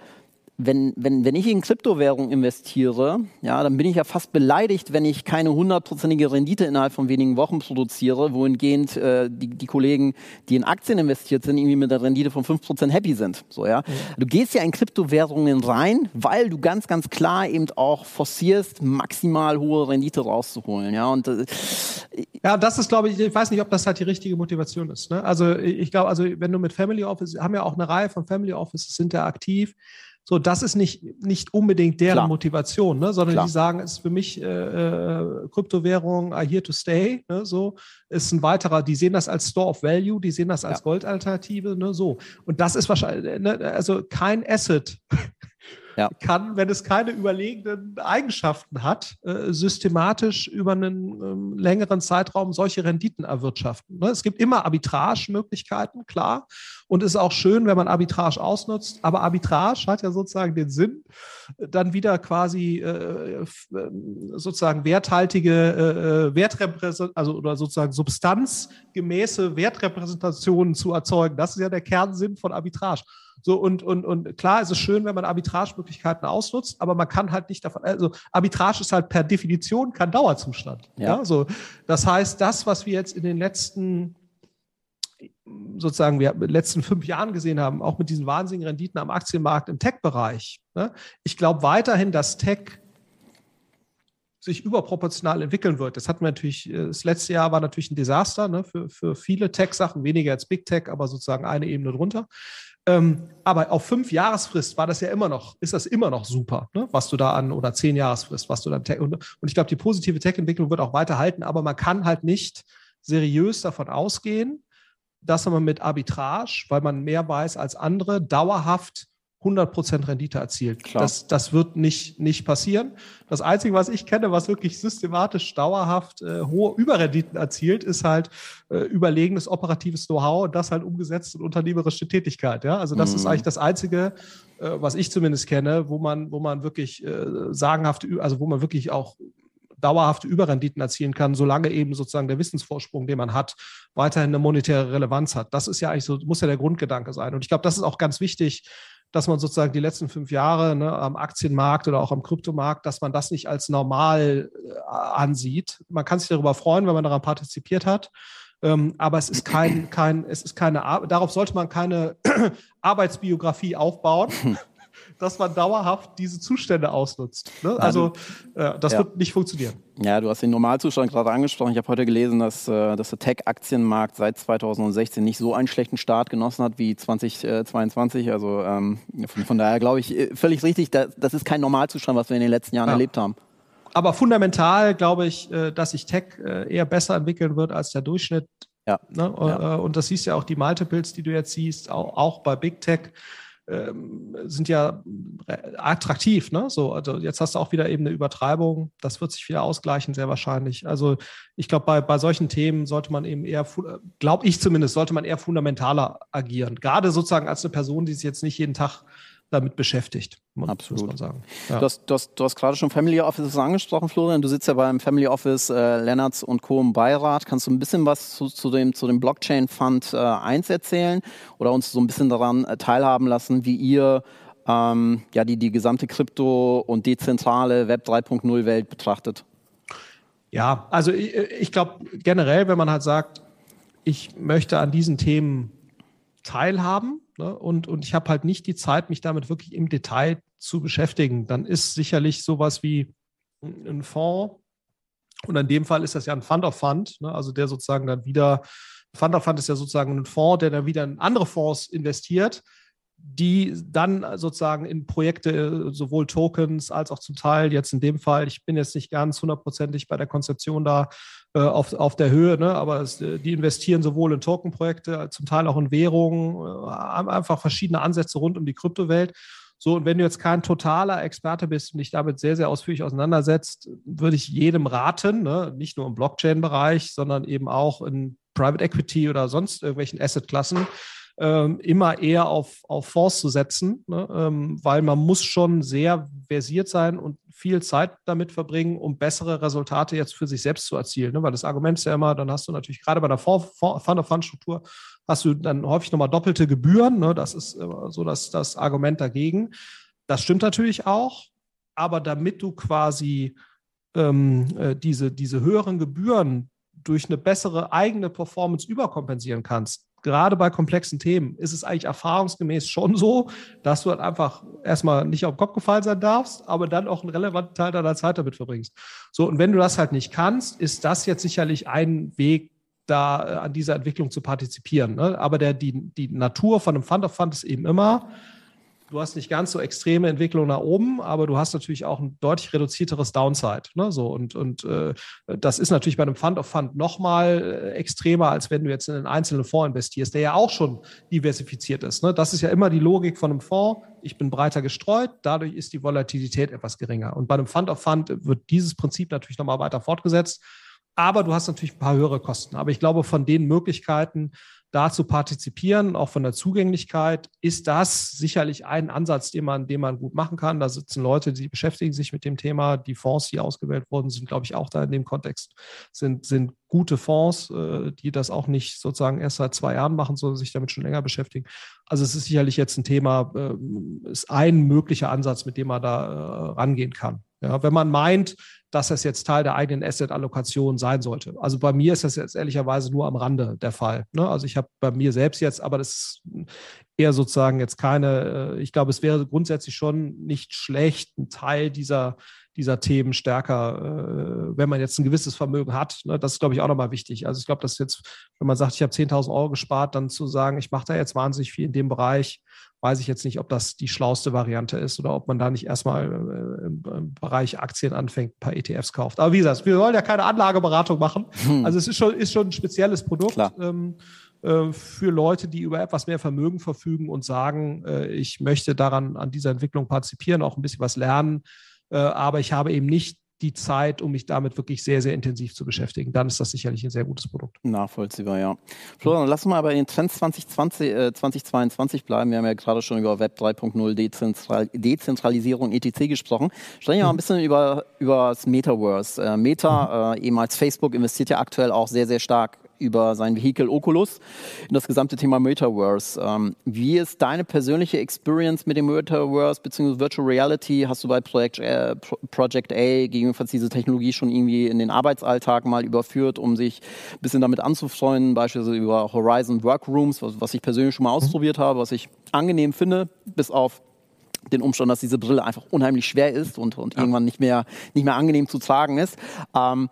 wenn, wenn, wenn ich in Kryptowährung investiere, ja, dann bin ich ja fast beleidigt, wenn ich keine hundertprozentige Rendite innerhalb von wenigen Wochen produziere, wohingehend äh, die, die Kollegen, die in Aktien investiert sind, irgendwie mit einer Rendite von 5% happy sind. So, ja? Du gehst ja in Kryptowährungen rein, weil du ganz, ganz klar eben auch forcierst, maximal hohe Rendite rauszuholen. Ja, und, äh, ja, das ist, glaube ich, ich weiß nicht, ob das halt die richtige Motivation ist. Ne? Also ich glaube, also wenn du mit Family Office, haben ja auch eine Reihe von Family Offices, sind ja aktiv, so, das ist nicht, nicht unbedingt deren Klar. Motivation, ne? sondern Klar. die sagen, es ist für mich äh, äh, Kryptowährung are here to stay. Ne? So ist ein weiterer, die sehen das als Store of Value, die sehen das als ja. Goldalternative, ne? so. Und das ist wahrscheinlich, ne? also kein Asset ja. kann, wenn es keine überlegenen Eigenschaften hat, äh, systematisch über einen ähm, längeren Zeitraum solche Renditen erwirtschaften. Ne? Es gibt immer Arbitrage-Möglichkeiten, klar. Und es ist auch schön, wenn man Arbitrage ausnutzt. Aber Arbitrage hat ja sozusagen den Sinn, dann wieder quasi äh, ähm, sozusagen werthaltige äh, äh Wertrepräsentation, also oder sozusagen substanzgemäße Wertrepräsentationen zu erzeugen. Das ist ja der Kernsinn von Arbitrage. So, und, und, und klar ist es schön, wenn man Arbitragemöglichkeiten ausnutzt, aber man kann halt nicht davon, also Arbitrage ist halt per Definition kein Dauerzustand. Ja. ja so, das heißt, das, was wir jetzt in den letzten sozusagen wir in den letzten fünf Jahren gesehen haben, auch mit diesen wahnsinnigen Renditen am Aktienmarkt im Tech-Bereich. Ne? Ich glaube weiterhin, dass Tech sich überproportional entwickeln wird. Das hatten wir natürlich, äh, das letzte Jahr war natürlich ein Desaster ne, für, für viele Tech-Sachen, weniger als Big Tech, aber sozusagen eine Ebene drunter. Ähm, aber auf fünf Jahresfrist war das ja immer noch, ist das immer noch super, ne? was du da an, oder zehn Jahresfrist, was du dann, und, und ich glaube, die positive Tech-Entwicklung wird auch weiter halten, aber man kann halt nicht seriös davon ausgehen, dass man mit Arbitrage, weil man mehr weiß als andere, dauerhaft 100% Rendite erzielt. Klar. Das, das wird nicht, nicht passieren. Das Einzige, was ich kenne, was wirklich systematisch dauerhaft äh, hohe Überrenditen erzielt, ist halt äh, überlegenes operatives Know-how und das halt umgesetzt in unternehmerische Tätigkeit. Ja? Also das mhm. ist eigentlich das Einzige, äh, was ich zumindest kenne, wo man, wo man wirklich äh, sagenhaft, also wo man wirklich auch dauerhafte Überrenditen erzielen kann, solange eben sozusagen der Wissensvorsprung, den man hat, weiterhin eine monetäre Relevanz hat. Das ist ja eigentlich so, muss ja der Grundgedanke sein. Und ich glaube, das ist auch ganz wichtig, dass man sozusagen die letzten fünf Jahre ne, am Aktienmarkt oder auch am Kryptomarkt, dass man das nicht als normal äh, ansieht. Man kann sich darüber freuen, wenn man daran partizipiert hat. Ähm, aber es ist kein, kein, es ist keine, darauf sollte man keine Arbeitsbiografie aufbauen, dass man dauerhaft diese Zustände ausnutzt. Ne? Also äh, das ja. wird nicht funktionieren. Ja, du hast den Normalzustand gerade angesprochen. Ich habe heute gelesen, dass, äh, dass der Tech-Aktienmarkt seit 2016 nicht so einen schlechten Start genossen hat wie 2022. Also ähm, von, von, daher glaube ich, äh, völlig richtig, das, ist kein Normalzustand, was wir in den letzten Jahren ja. erlebt haben. aber fundamental glaube ich, äh, dass sich Tech eher besser entwickeln wird als der Durchschnitt. Ja. Ne? ja. Und das siehst ja auch die Multiples, die du jetzt siehst, auch, auch bei Big Tech ähm, sind ja attraktiv. Ne? So, also jetzt hast du auch wieder eben eine Übertreibung. Das wird sich wieder ausgleichen, sehr wahrscheinlich. Also ich glaube, bei, bei solchen Themen sollte man eben eher, glaube ich zumindest, sollte man eher fundamentaler agieren. Gerade sozusagen als eine Person, die sich jetzt nicht jeden Tag damit beschäftigt, Absolut. muss man sagen. Ja. Du, hast, du, hast, du hast gerade schon Family Offices angesprochen, Florian. Du sitzt ja beim Family Office äh, Lennartz und Co. im Beirat. Kannst du ein bisschen was zu, zu dem, zu dem Blockchain Fund äh, 1 erzählen oder uns so ein bisschen daran äh, teilhaben lassen, wie ihr ähm, ja, die, die gesamte Krypto- und dezentrale Web 3.0 Welt betrachtet? Ja, also ich, ich glaube generell, wenn man halt sagt, ich möchte an diesen Themen teilhaben, Ne? Und, und ich habe halt nicht die Zeit, mich damit wirklich im Detail zu beschäftigen. Dann ist sicherlich sowas wie ein Fonds, und in dem Fall ist das ja ein Fund of Fund, ne? also der sozusagen dann wieder, Fund of Fund ist ja sozusagen ein Fonds, der dann wieder in andere Fonds investiert, die dann sozusagen in Projekte sowohl Tokens als auch zum Teil jetzt in dem Fall, ich bin jetzt nicht ganz hundertprozentig bei der Konzeption da, äh, auf, auf der Höhe, ne? aber es, äh, die investieren sowohl in Tokenprojekte, zum Teil auch in Währungen, äh, einfach verschiedene Ansätze rund um die Kryptowelt. So, und wenn du jetzt kein totaler Experte bist und dich damit sehr, sehr ausführlich auseinandersetzt, würde ich jedem raten, ne? nicht nur im Blockchain-Bereich, sondern eben auch in Private Equity oder sonst irgendwelchen Asset-Klassen, ähm, immer eher auf, auf Fonds zu setzen, ne? ähm, weil man muss schon sehr versiert sein und viel Zeit damit verbringen, um bessere Resultate jetzt für sich selbst zu erzielen. Ne? Weil das Argument ist ja immer, dann hast du natürlich gerade bei der Fund-of-Fund-Struktur hast du dann häufig nochmal doppelte Gebühren. Ne? Das ist so das, das Argument dagegen. Das stimmt natürlich auch, aber damit du quasi ähm, äh, diese, diese höheren Gebühren durch eine bessere eigene Performance überkompensieren kannst, gerade bei komplexen Themen ist es eigentlich erfahrungsgemäß schon so, dass du halt einfach erstmal nicht auf den Kopf gefallen sein darfst, aber dann auch einen relevanten Teil deiner Zeit damit verbringst. So, und wenn du das halt nicht kannst, ist das jetzt sicherlich ein Weg, da äh, an dieser Entwicklung zu partizipieren. Ne? Aber der, die, die Natur von einem Fund of Fund ist eben immer, du hast nicht ganz so extreme Entwicklungen nach oben, aber du hast natürlich auch ein deutlich reduzierteres Downside. Ne? So, und und äh, das ist natürlich bei einem Fund of Fund nochmal äh, extremer, als wenn du jetzt in einen einzelnen Fonds investierst, der ja auch schon diversifiziert ist. Ne? Das ist ja immer die Logik von einem Fonds. Ich bin breiter gestreut, dadurch ist die Volatilität etwas geringer. Und bei einem Fund of Fund wird dieses Prinzip natürlich nochmal weiter fortgesetzt. Aber du hast natürlich ein paar höhere Kosten. Aber ich glaube, von den Möglichkeiten, da zu partizipieren, auch von der Zugänglichkeit, ist das sicherlich ein Ansatz, den man, den man gut machen kann. Da sitzen Leute, die beschäftigen sich mit dem Thema. Die Fonds, die ausgewählt wurden, sind, glaube ich, auch da in dem Kontext, sind, sind gute Fonds, äh, die das auch nicht sozusagen erst seit zwei Jahren machen, sondern sich damit schon länger beschäftigen. Also es ist sicherlich jetzt ein Thema, äh, ist ein möglicher Ansatz, mit dem man da äh, rangehen kann. Ja, wenn man meint, dass das jetzt Teil der eigenen Asset-Allokation sein sollte. Also bei mir ist das jetzt ehrlicherweise nur am Rande der Fall. Ne? Also ich habe bei mir selbst jetzt, aber das ist eher sozusagen jetzt keine, äh, ich glaube, es wäre grundsätzlich schon nicht schlecht, einen Teil dieser, dieser Themen stärker, äh, wenn man jetzt ein gewisses Vermögen hat. Ne? Das ist, glaube ich, auch nochmal wichtig. Also ich glaube, dass jetzt, wenn man sagt, ich habe 10.000 Euro gespart, dann zu sagen, ich mache da jetzt wahnsinnig viel in dem Bereich, weiß ich jetzt nicht, ob das die schlauste Variante ist oder ob man da nicht erstmal äh, im, im, Bereich Aktien anfängt, ein paar ETFs kauft. Aber wie gesagt, wir wollen ja keine Anlageberatung machen. Hm. Also es ist schon, ist schon ein spezielles Produkt. Ähm, äh, für Leute, die über etwas mehr Vermögen verfügen und sagen, äh, ich möchte daran an dieser Entwicklung partizipieren, auch ein bisschen was lernen, aber ich habe eben nicht die Zeit, um mich damit wirklich sehr, sehr intensiv zu beschäftigen. Dann ist das sicherlich ein sehr gutes Produkt. Nachvollziehbar, ja. Florian, lass uns mal bei den Trends 2020, äh, 2022 bleiben. Wir haben ja gerade schon über Web 3.0, Dezentral Dezentralisierung, etc. gesprochen. Sprechen wir mhm. mal ein bisschen über, über das Metaverse. Äh, Meta, mhm. äh, ehemals Facebook, investiert ja aktuell auch sehr, sehr stark über sein Vehikel Oculus in das gesamte Thema Metaverse. Ähm, wie ist deine persönliche Experience mit dem Metaverse bzw. Virtual Reality? Hast du bei Project, äh, Project A gegebenenfalls diese Technologie schon irgendwie in den Arbeitsalltag mal überführt, um sich ein bisschen damit anzufreunden, beispielsweise über Horizon Workrooms, was, was ich persönlich schon mal mhm. ausprobiert habe, was ich angenehm finde, bis auf den Umstand, dass diese Brille einfach unheimlich schwer ist und, und ja. irgendwann nicht mehr, nicht mehr angenehm zu tragen ist. Ähm,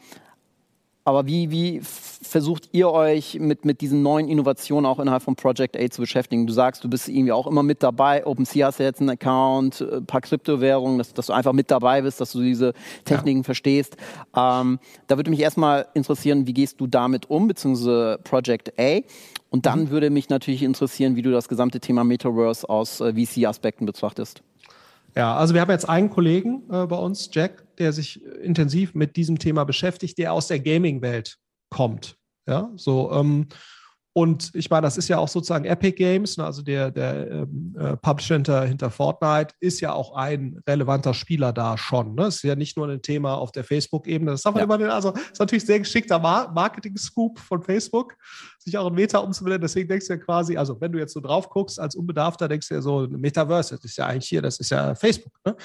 Aber wie, wie versucht ihr euch mit, mit diesen neuen Innovationen auch innerhalb von Project A zu beschäftigen? Du sagst, du bist irgendwie auch immer mit dabei. OpenSea hast ja jetzt einen Account, ein paar Kryptowährungen, dass, dass, du einfach mit dabei bist, dass du diese Techniken ja. verstehst. Ähm, da würde mich erstmal interessieren, wie gehst du damit um, beziehungsweise Project A? Und dann mhm. würde mich natürlich interessieren, wie du das gesamte Thema Metaverse aus äh, VC-Aspekten betrachtest. Ja, also wir haben jetzt einen Kollegen äh, bei uns, Jack, der sich intensiv mit diesem Thema beschäftigt, der aus der Gaming-Welt kommt. Ja, so, ähm, und ich meine, das ist ja auch sozusagen Epic Games, ne, also der, der ähm, äh, Publisher hinter, hinter Fortnite ist ja auch ein relevanter Spieler da schon. Ne? Ist ja nicht nur ein Thema auf der Facebook-Ebene. Das darf man ja. immer, also ist natürlich sehr geschickter Marketing-Scoop von Facebook, sich auch in Meta umzubenennen. Deswegen denkst du ja quasi, also wenn du jetzt so drauf guckst als Unbedarfter, denkst du ja so, Metaverse, das ist ja eigentlich hier, das ist ja Facebook. Ne?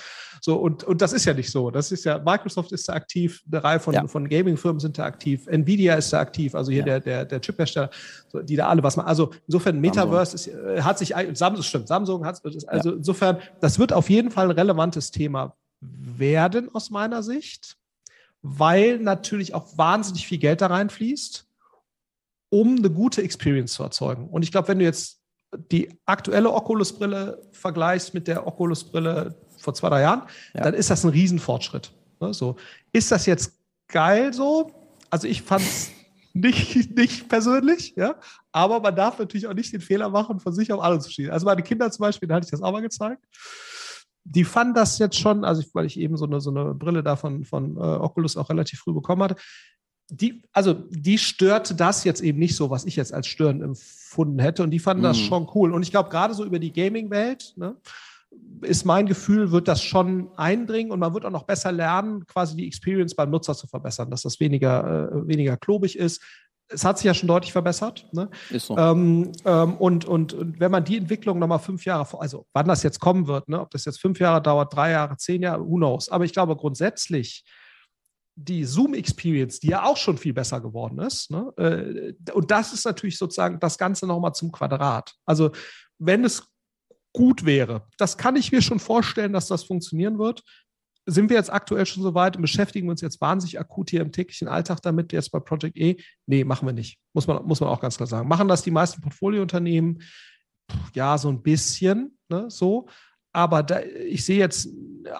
So, und, und das ist ja nicht so. Das ist ja, Microsoft ist da aktiv, eine Reihe von, ja. von Gaming-Firmen sind da aktiv, Nvidia ist da aktiv, also hier ja. der, der, der Chiphersteller, die da alle was machen. Also insofern, Metaverse ist, äh, hat sich, Samsung, stimmt, Samsung hat also ja. insofern, das wird auf jeden Fall ein relevantes Thema werden aus meiner Sicht, weil natürlich auch wahnsinnig viel Geld da reinfließt um eine gute Experience zu erzeugen. Und ich glaube, wenn du jetzt die aktuelle Oculus-Brille vergleichst mit der Oculus-Brille vor zwei, drei Jahren, ja. dann ist das ein Riesenfortschritt. Ne? So. Ist das jetzt geil so? Also ich fand es nicht, nicht persönlich, ja, aber man darf natürlich auch nicht den Fehler machen, von sich auf alle zu schießen. Also meine Kinder zum Beispiel, da hatte ich das auch mal gezeigt, die fanden das jetzt schon, also ich, weil ich eben so eine, so eine Brille da von, von äh, Oculus auch relativ früh bekommen hatte, die, also die störte das jetzt eben nicht so, was ich jetzt als Stören empfunden hätte. Und die fanden mhm. das schon cool. Und ich glaube, gerade so über die Gaming-Welt, ne, ist mein Gefühl, wird das schon eindringen und man wird auch noch besser lernen, quasi die Experience beim Nutzer zu verbessern, dass das weniger, äh, weniger klobig ist. Es hat sich ja schon deutlich verbessert. Ne? Ist so. Ähm, ähm, und, und, und, wenn man die Entwicklung nochmal fünf Jahre vor, also wann das jetzt kommen wird, ne? ob das jetzt fünf Jahre dauert, drei Jahre, zehn Jahre, who knows. Aber ich glaube grundsätzlich, die Zoom-Experience, die ja auch schon viel besser geworden ist. Ne? Äh, und das ist natürlich sozusagen das Ganze nochmal zum Quadrat. Also wenn es gut wäre, das kann ich mir schon vorstellen, dass das funktionieren wird. Sind wir jetzt aktuell schon so weit und beschäftigen uns jetzt wahnsinnig akut hier im täglichen Alltag damit, jetzt bei Project E? Nee, machen wir nicht. Muss man, muss man auch ganz klar sagen. Machen das die meisten Portfoliounternehmen? Ja, so ein bisschen, ne, so. Aber da, ich sehe jetzt,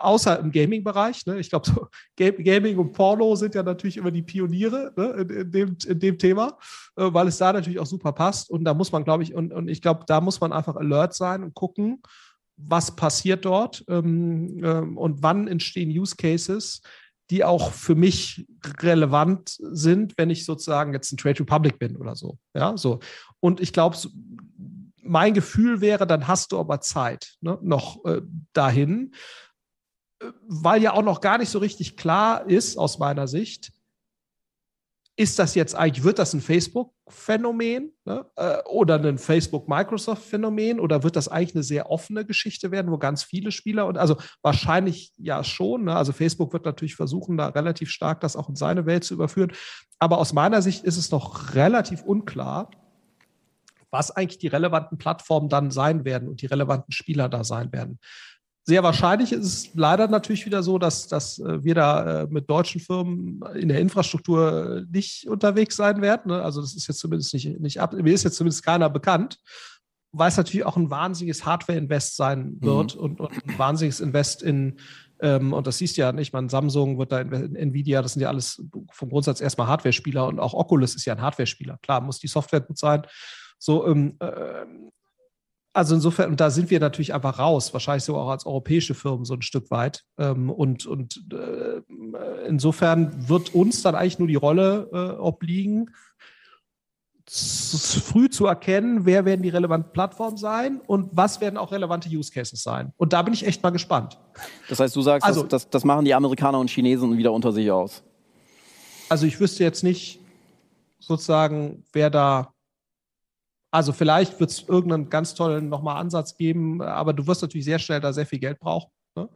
außer im Gaming-Bereich, ne, ich glaube, so Gaming und Porno sind ja natürlich immer die Pioniere ne, in, in, dem, in dem Thema, äh, weil es da natürlich auch super passt. Und da muss man, glaube ich, und, und ich glaube, da muss man einfach alert sein und gucken, was passiert dort ähm, ähm, und wann entstehen Use Cases, die auch für mich relevant sind, wenn ich sozusagen jetzt ein Trade Republic bin oder so. Ja, so. Und ich glaube, mein Gefühl wäre, dann hast du aber Zeit ne, noch äh, dahin, äh, weil ja auch noch gar nicht so richtig klar ist, aus meiner Sicht, ist das jetzt eigentlich, wird das ein Facebook-Phänomen ne, äh, oder ein Facebook-Microsoft-Phänomen oder wird das eigentlich eine sehr offene Geschichte werden, wo ganz viele Spieler und also wahrscheinlich ja schon. Ne, also Facebook wird natürlich versuchen, da relativ stark das auch in seine Welt zu überführen. Aber aus meiner Sicht ist es noch relativ unklar, was eigentlich die relevanten Plattformen dann sein werden und die relevanten Spieler da sein werden. Sehr wahrscheinlich ist es leider natürlich wieder so, dass, dass äh, wir da äh, mit deutschen Firmen in der Infrastruktur nicht unterwegs sein werden. Ne? Also das ist jetzt zumindest nicht, nicht ab, mir ist jetzt zumindest keiner bekannt, weil es natürlich auch ein wahnsinniges Hardware-Invest sein wird mhm. und, und, ein wahnsinniges Invest in, ähm, und das siehst du ja nicht, man Samsung wird da, Nvidia, das sind ja alles vom Grundsatz erstmal Hardware-Spieler und auch Oculus ist ja ein Hardware-Spieler. Klar, muss die Software gut sein so, ähm, äh, also insofern, und da sind wir natürlich einfach raus, wahrscheinlich so auch als europäische Firmen so ein Stück weit. Ähm, und und äh, insofern wird uns dann eigentlich nur die Rolle äh, obliegen, früh zu erkennen, wer werden die relevanten Plattformen sein und was werden auch relevante Use Cases sein. Und da bin ich echt mal gespannt. Das heißt, du sagst, also, das, das, das machen die Amerikaner und Chinesen wieder unter sich aus. Also ich wüsste jetzt nicht sozusagen, wer da also vielleicht wird es irgendeinen ganz tollen nochmal Ansatz geben, aber du wirst natürlich sehr schnell da sehr viel Geld brauchen. Ne?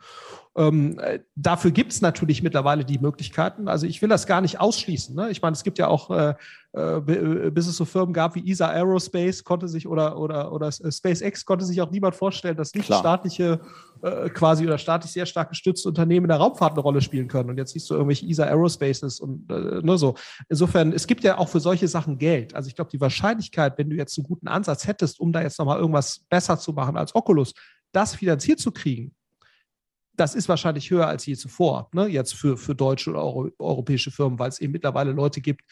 Ähm, äh, dafür gibt es natürlich mittlerweile die Möglichkeiten. Also ich will das gar nicht ausschließen. Ne? Ich meine, es gibt ja auch, äh, äh, äh, bis es so Firmen gab wie ESA Aerospace, konnte sich oder, oder, oder SpaceX konnte sich auch niemand vorstellen, dass nicht Klar. staatliche äh, quasi oder staatlich sehr stark gestützte Unternehmen in der Raumfahrt eine Rolle spielen können. Und jetzt siehst du irgendwelche ESA Aerospaces und äh, ne, so. Insofern, es gibt ja auch für solche Sachen Geld. Also ich glaube, die Wahrscheinlichkeit, wenn du jetzt einen guten Ansatz hättest, um da jetzt nochmal irgendwas besser zu machen als Oculus, das finanziert zu kriegen, das ist wahrscheinlich höher als je zuvor, ne? jetzt für, für deutsche oder Euro, europäische Firmen, weil es eben mittlerweile Leute gibt,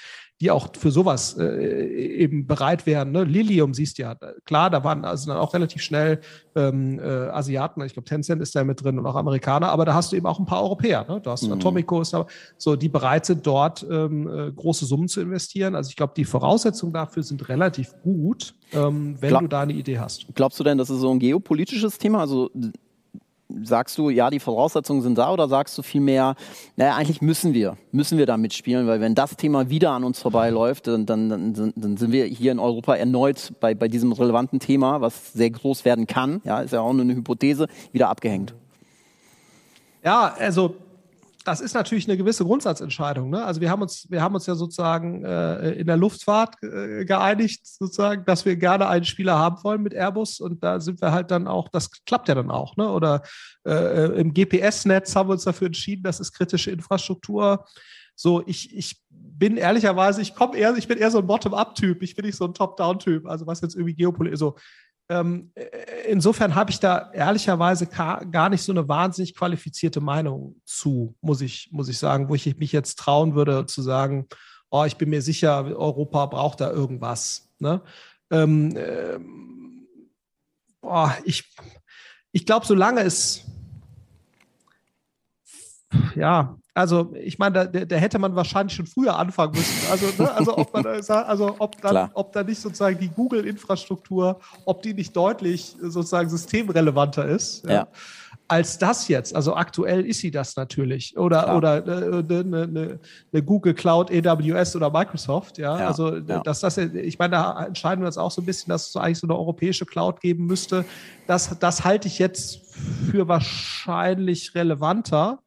die auch für sowas äh, eben bereit wären. Ne? Lilium siehst du ja, klar, da waren also dann auch relativ schnell ähm, äh, Asiaten, ich glaube Tencent ist da mit drin und auch Amerikaner, aber da hast du eben auch ein paar Europäer. Ne? Du hast mhm. Atomico, ist da, so, die bereit sind, dort ähm, äh, große Summen zu investieren. Also ich glaube, die Voraussetzungen dafür sind relativ gut, ähm, wenn Glaub, du da eine Idee hast. Glaubst du denn, das ist so ein geopolitisches Thema? Also sagst du, ja, die Voraussetzungen sind da oder sagst du vielmehr, naja, eigentlich müssen wir, müssen wir da mitspielen, weil wenn das Thema wieder an uns vorbeiläuft, dann, dann, dann, dann sind wir hier in Europa erneut bei, bei diesem relevanten Thema, was sehr groß werden kann, ja, ist ja auch nur eine Hypothese, wieder abgehängt. Ja, also das ist natürlich eine gewisse Grundsatzentscheidung. Ne? Also wir haben uns, wir haben uns ja sozusagen äh, in der Luftfahrt äh, geeinigt, sozusagen, dass wir gerne einen Spieler haben wollen mit Airbus und da sind wir halt dann auch, das klappt ja dann auch. Ne? Oder äh, im GPS-Netz haben wir uns dafür entschieden, das ist kritische Infrastruktur. So, ich, ich bin ehrlicherweise, ich komme eher, ich bin eher so ein Bottom-up-Typ, ich bin nicht so ein Top-down-Typ, also was jetzt irgendwie Geopolitik, so ähm, äh, insofern habe ich da ehrlicherweise gar nicht so eine wahnsinnig qualifizierte Meinung zu, muss ich, muss ich sagen, wo ich mich jetzt trauen würde zu sagen, oh, ich bin mir sicher, Europa braucht da irgendwas. Ne? Ähm, äh, boah, ich ich glaube, solange es ja, also ich meine, da, da, hätte man wahrscheinlich schon früher anfangen müssen. Also, ne, also ob man also ob dann, ob da nicht sozusagen die Google-Infrastruktur, ob die nicht deutlich sozusagen systemrelevanter ist. Ja. ja. Als das jetzt, also aktuell ist sie das natürlich. Oder, Klar. oder eine, äh, eine, eine, ne Google Cloud, AWS oder Microsoft, ja. ja also dass das, ich meine, da entscheiden wir uns auch so ein bisschen, dass es eigentlich so eine europäische Cloud geben müsste. Das, das halte ich jetzt für wahrscheinlich relevanter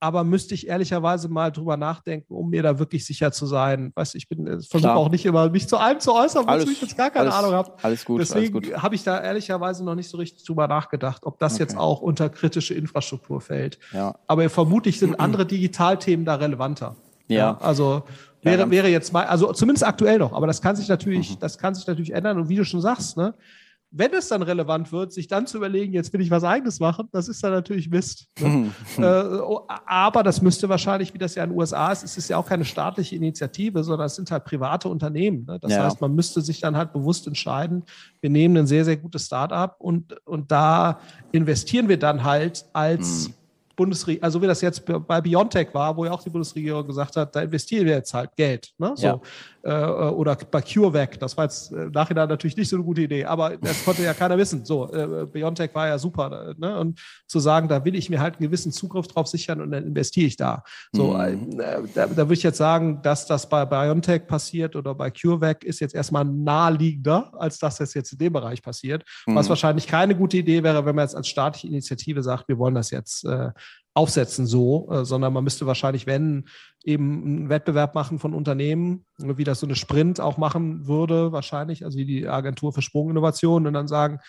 aber müsste ich ehrlicherweise mal drüber nachdenken, um mir da wirklich sicher zu sein. Weißt ich bin äh, versuche auch nicht immer mich zu allem zu äußern, wozu ich jetzt gar keine alles, Ahnung habe. Alles gut. Deswegen habe ich da ehrlicherweise noch nicht so richtig drüber nachgedacht, ob das okay. jetzt auch unter kritische Infrastruktur fällt. Ja. Aber vermutlich sind andere Digitalthemen da relevanter. Ja. ja also wäre, wäre jetzt mal, also zumindest aktuell noch, aber das kann sich natürlich, mhm. das kann sich natürlich ändern. Und wie du schon sagst, ne, wenn es dann relevant wird, sich dann zu überlegen, jetzt will ich was Eigenes machen, das ist dann natürlich Mist. Ne? äh, oh, aber das müsste wahrscheinlich, wie das ja in den USA ist, es ist ja auch keine staatliche Initiative, sondern es sind halt private Unternehmen. Ne? Das ja. heißt, man müsste sich dann halt bewusst entscheiden, wir nehmen ein sehr, sehr gutes Start-up und, und da investieren wir dann halt als mhm. Bundesregierung, also wie das jetzt bei Biontech war, wo ja auch die Bundesregierung gesagt hat, da investieren wir jetzt halt Geld. Ne? So. Ja. Äh, oder bei CureVac, das war jetzt im Nachhinein natürlich nicht so eine gute Idee, aber das konnte ja keiner wissen. So, äh, Biontech war ja super. Ne? Und zu sagen, da will ich mir halt einen gewissen Zugriff drauf sichern und dann investiere ich da. So, mhm. äh, da, da würde ich jetzt sagen, dass das bei Biontech passiert oder bei CureVac ist jetzt erstmal naheliegender, als dass das jetzt in dem Bereich passiert. Mhm. Was wahrscheinlich keine gute Idee wäre, wenn man jetzt als staatliche Initiative sagt, wir wollen das jetzt äh, aufsetzen so, äh, sondern man müsste wahrscheinlich, wenn eben einen Wettbewerb machen von Unternehmen, wie das so eine Sprint auch machen würde, wahrscheinlich, also wie die Agentur für Sprunginnovation und dann sagen,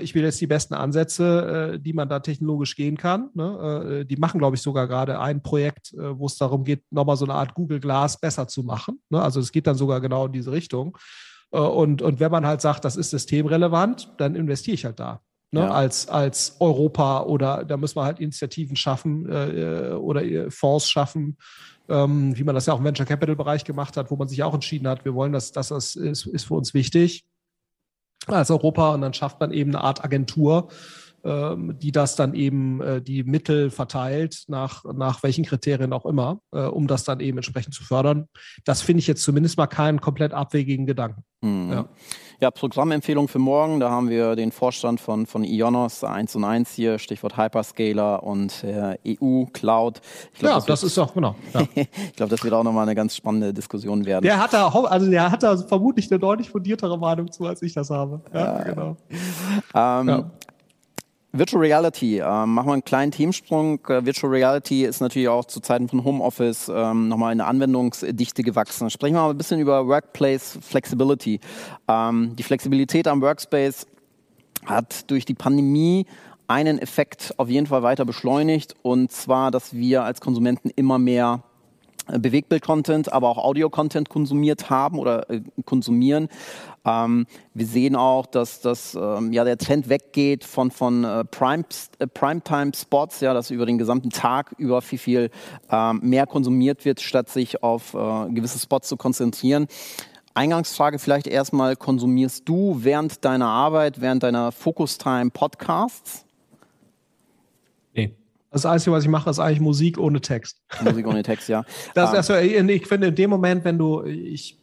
ich will jetzt die besten Ansätze, äh, die man da technologisch gehen kann. Ne? Äh, die machen, glaube ich, sogar gerade ein Projekt, äh, wo es darum geht, nochmal so eine Art Google Glass besser zu machen. Ne? Also es geht dann sogar genau in diese Richtung. Und, und wenn man halt sagt, das ist systemrelevant, dann investiere ich halt da ne, ja. als, als Europa oder da müssen wir halt Initiativen schaffen äh, oder äh, Fonds schaffen, ähm, wie man das ja auch im Venture Capital Bereich gemacht hat, wo man sich auch entschieden hat, wir wollen das, das ist, ist für uns wichtig als Europa und dann schafft man eben eine Art Agentur, die das dann eben äh, die Mittel verteilt, nach, nach welchen Kriterien auch immer, äh, um das dann eben entsprechend zu fördern. Das finde ich jetzt zumindest mal keinen komplett abwegigen Gedanken. Mhm. Ja. ja. Programmempfehlung für morgen, da haben wir den Vorstand von, von Ionos 1 und 1 hier, Stichwort Hyperscaler und äh, EU, Cloud. Glaub, ja, das, das ist auch, genau. Ja. ich glaube, das wird auch nochmal eine ganz spannende Diskussion werden. Der hat da, also der hat da vermutlich eine deutlich fundiertere Meinung zu, als ich das habe. Ja, genau. Ähm, Virtual Reality, äh, machen wir einen kleinen Themensprung. Äh, Virtual Reality ist natürlich auch zu Zeiten von Homeoffice ähm, nochmal in der Anwendungsdichte gewachsen. Sprechen wir mal ein bisschen über Workplace Flexibility. Ähm, die Flexibilität am Workspace hat durch die Pandemie einen Effekt auf jeden Fall weiter beschleunigt und zwar, dass wir als Konsumenten immer mehr Bewegtbild-Content, aber auch Audio-Content konsumiert haben oder äh, konsumieren. Ähm, wir sehen auch, dass, dass ähm, ja, der Trend weggeht von, von äh, Prime, äh, Primetime-Spots, ja, dass über den gesamten Tag über viel, viel ähm, mehr konsumiert wird, statt sich auf äh, gewisse Spots zu konzentrieren. Eingangsfrage vielleicht erstmal, konsumierst du während deiner Arbeit, während deiner Focus-Time Podcasts? Das Einzige, was ich mache, ist eigentlich Musik ohne Text. Musik ohne Text, ja. Das, das, ich finde, in dem Moment, wenn du, ich,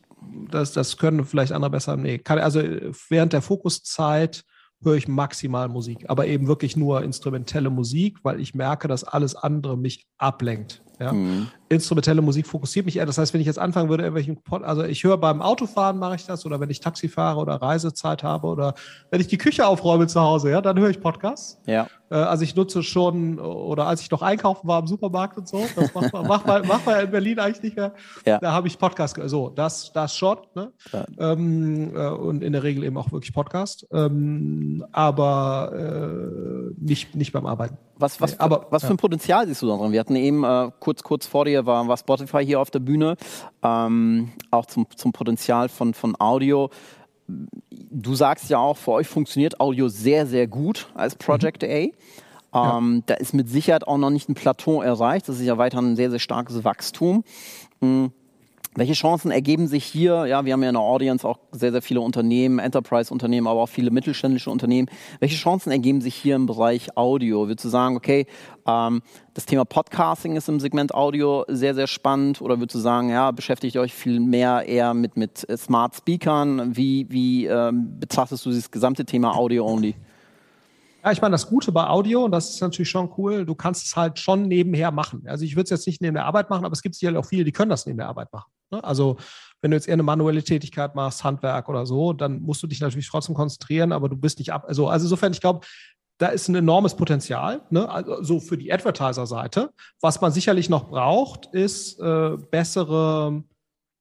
das, das können vielleicht andere besser, nee, kann, also während der Fokuszeit höre ich maximal Musik, aber eben wirklich nur instrumentelle Musik, weil ich merke, dass alles andere mich ablenkt. Ja? Mhm. Instrumentelle Musik fokussiert mich eher. Das heißt, wenn ich jetzt anfangen würde, irgendwelchen Pod, also ich höre beim Autofahren mache ich das oder wenn ich Taxi fahre oder Reisezeit habe oder wenn ich die Küche aufräume zu Hause, ja, dann höre ich Podcasts. Ja. Äh, also ich nutze schon, oder als ich noch einkaufen war im Supermarkt und so, das macht man, macht man, macht man in Berlin eigentlich nicht mehr. Ja. Da habe ich Podcast, so, das, das schon. Ne? Ja. Ähm, äh, und in der Regel eben auch wirklich Podcast. Ähm, aber äh, nicht, nicht beim Arbeiten. Was, was, aber, was für ein Potenzial siehst du da drin? Wir hatten eben äh, kurz, kurz vor dir war, war Spotify hier auf der Bühne, ähm, auch zum, zum Potenzial von, von Audio. Du sagst ja auch, für euch funktioniert Audio sehr, sehr gut als Project mhm. A. Ähm, ja. Da ist mit Sicherheit auch noch nicht ein Plateau erreicht. Das ist ja weiterhin ein sehr, sehr starkes Wachstum. Mhm. Welche Chancen ergeben sich hier? Ja, wir haben ja in der Audience auch sehr, sehr viele Unternehmen, Enterprise-Unternehmen, aber auch viele mittelständische Unternehmen. Welche Chancen ergeben sich hier im Bereich Audio? Würdest du sagen, okay, ähm, das Thema Podcasting ist im Segment Audio sehr, sehr spannend? Oder würdest du sagen, ja, beschäftigt euch viel mehr eher mit, mit Smart Speakern? Wie, wie ähm, betrachtest du dieses gesamte Thema Audio only? Ja, ich meine, das Gute bei Audio, und das ist natürlich schon cool, du kannst es halt schon nebenher machen. Also ich würde es jetzt nicht neben der Arbeit machen, aber es gibt sicherlich auch viele, die können das neben der Arbeit machen. Ne? Also wenn du jetzt eher eine manuelle Tätigkeit machst, Handwerk oder so, dann musst du dich natürlich trotzdem konzentrieren, aber du bist nicht ab. Also, also insofern, ich glaube, da ist ein enormes Potenzial, ne? also so für die Advertiser-Seite. Was man sicherlich noch braucht, ist äh, bessere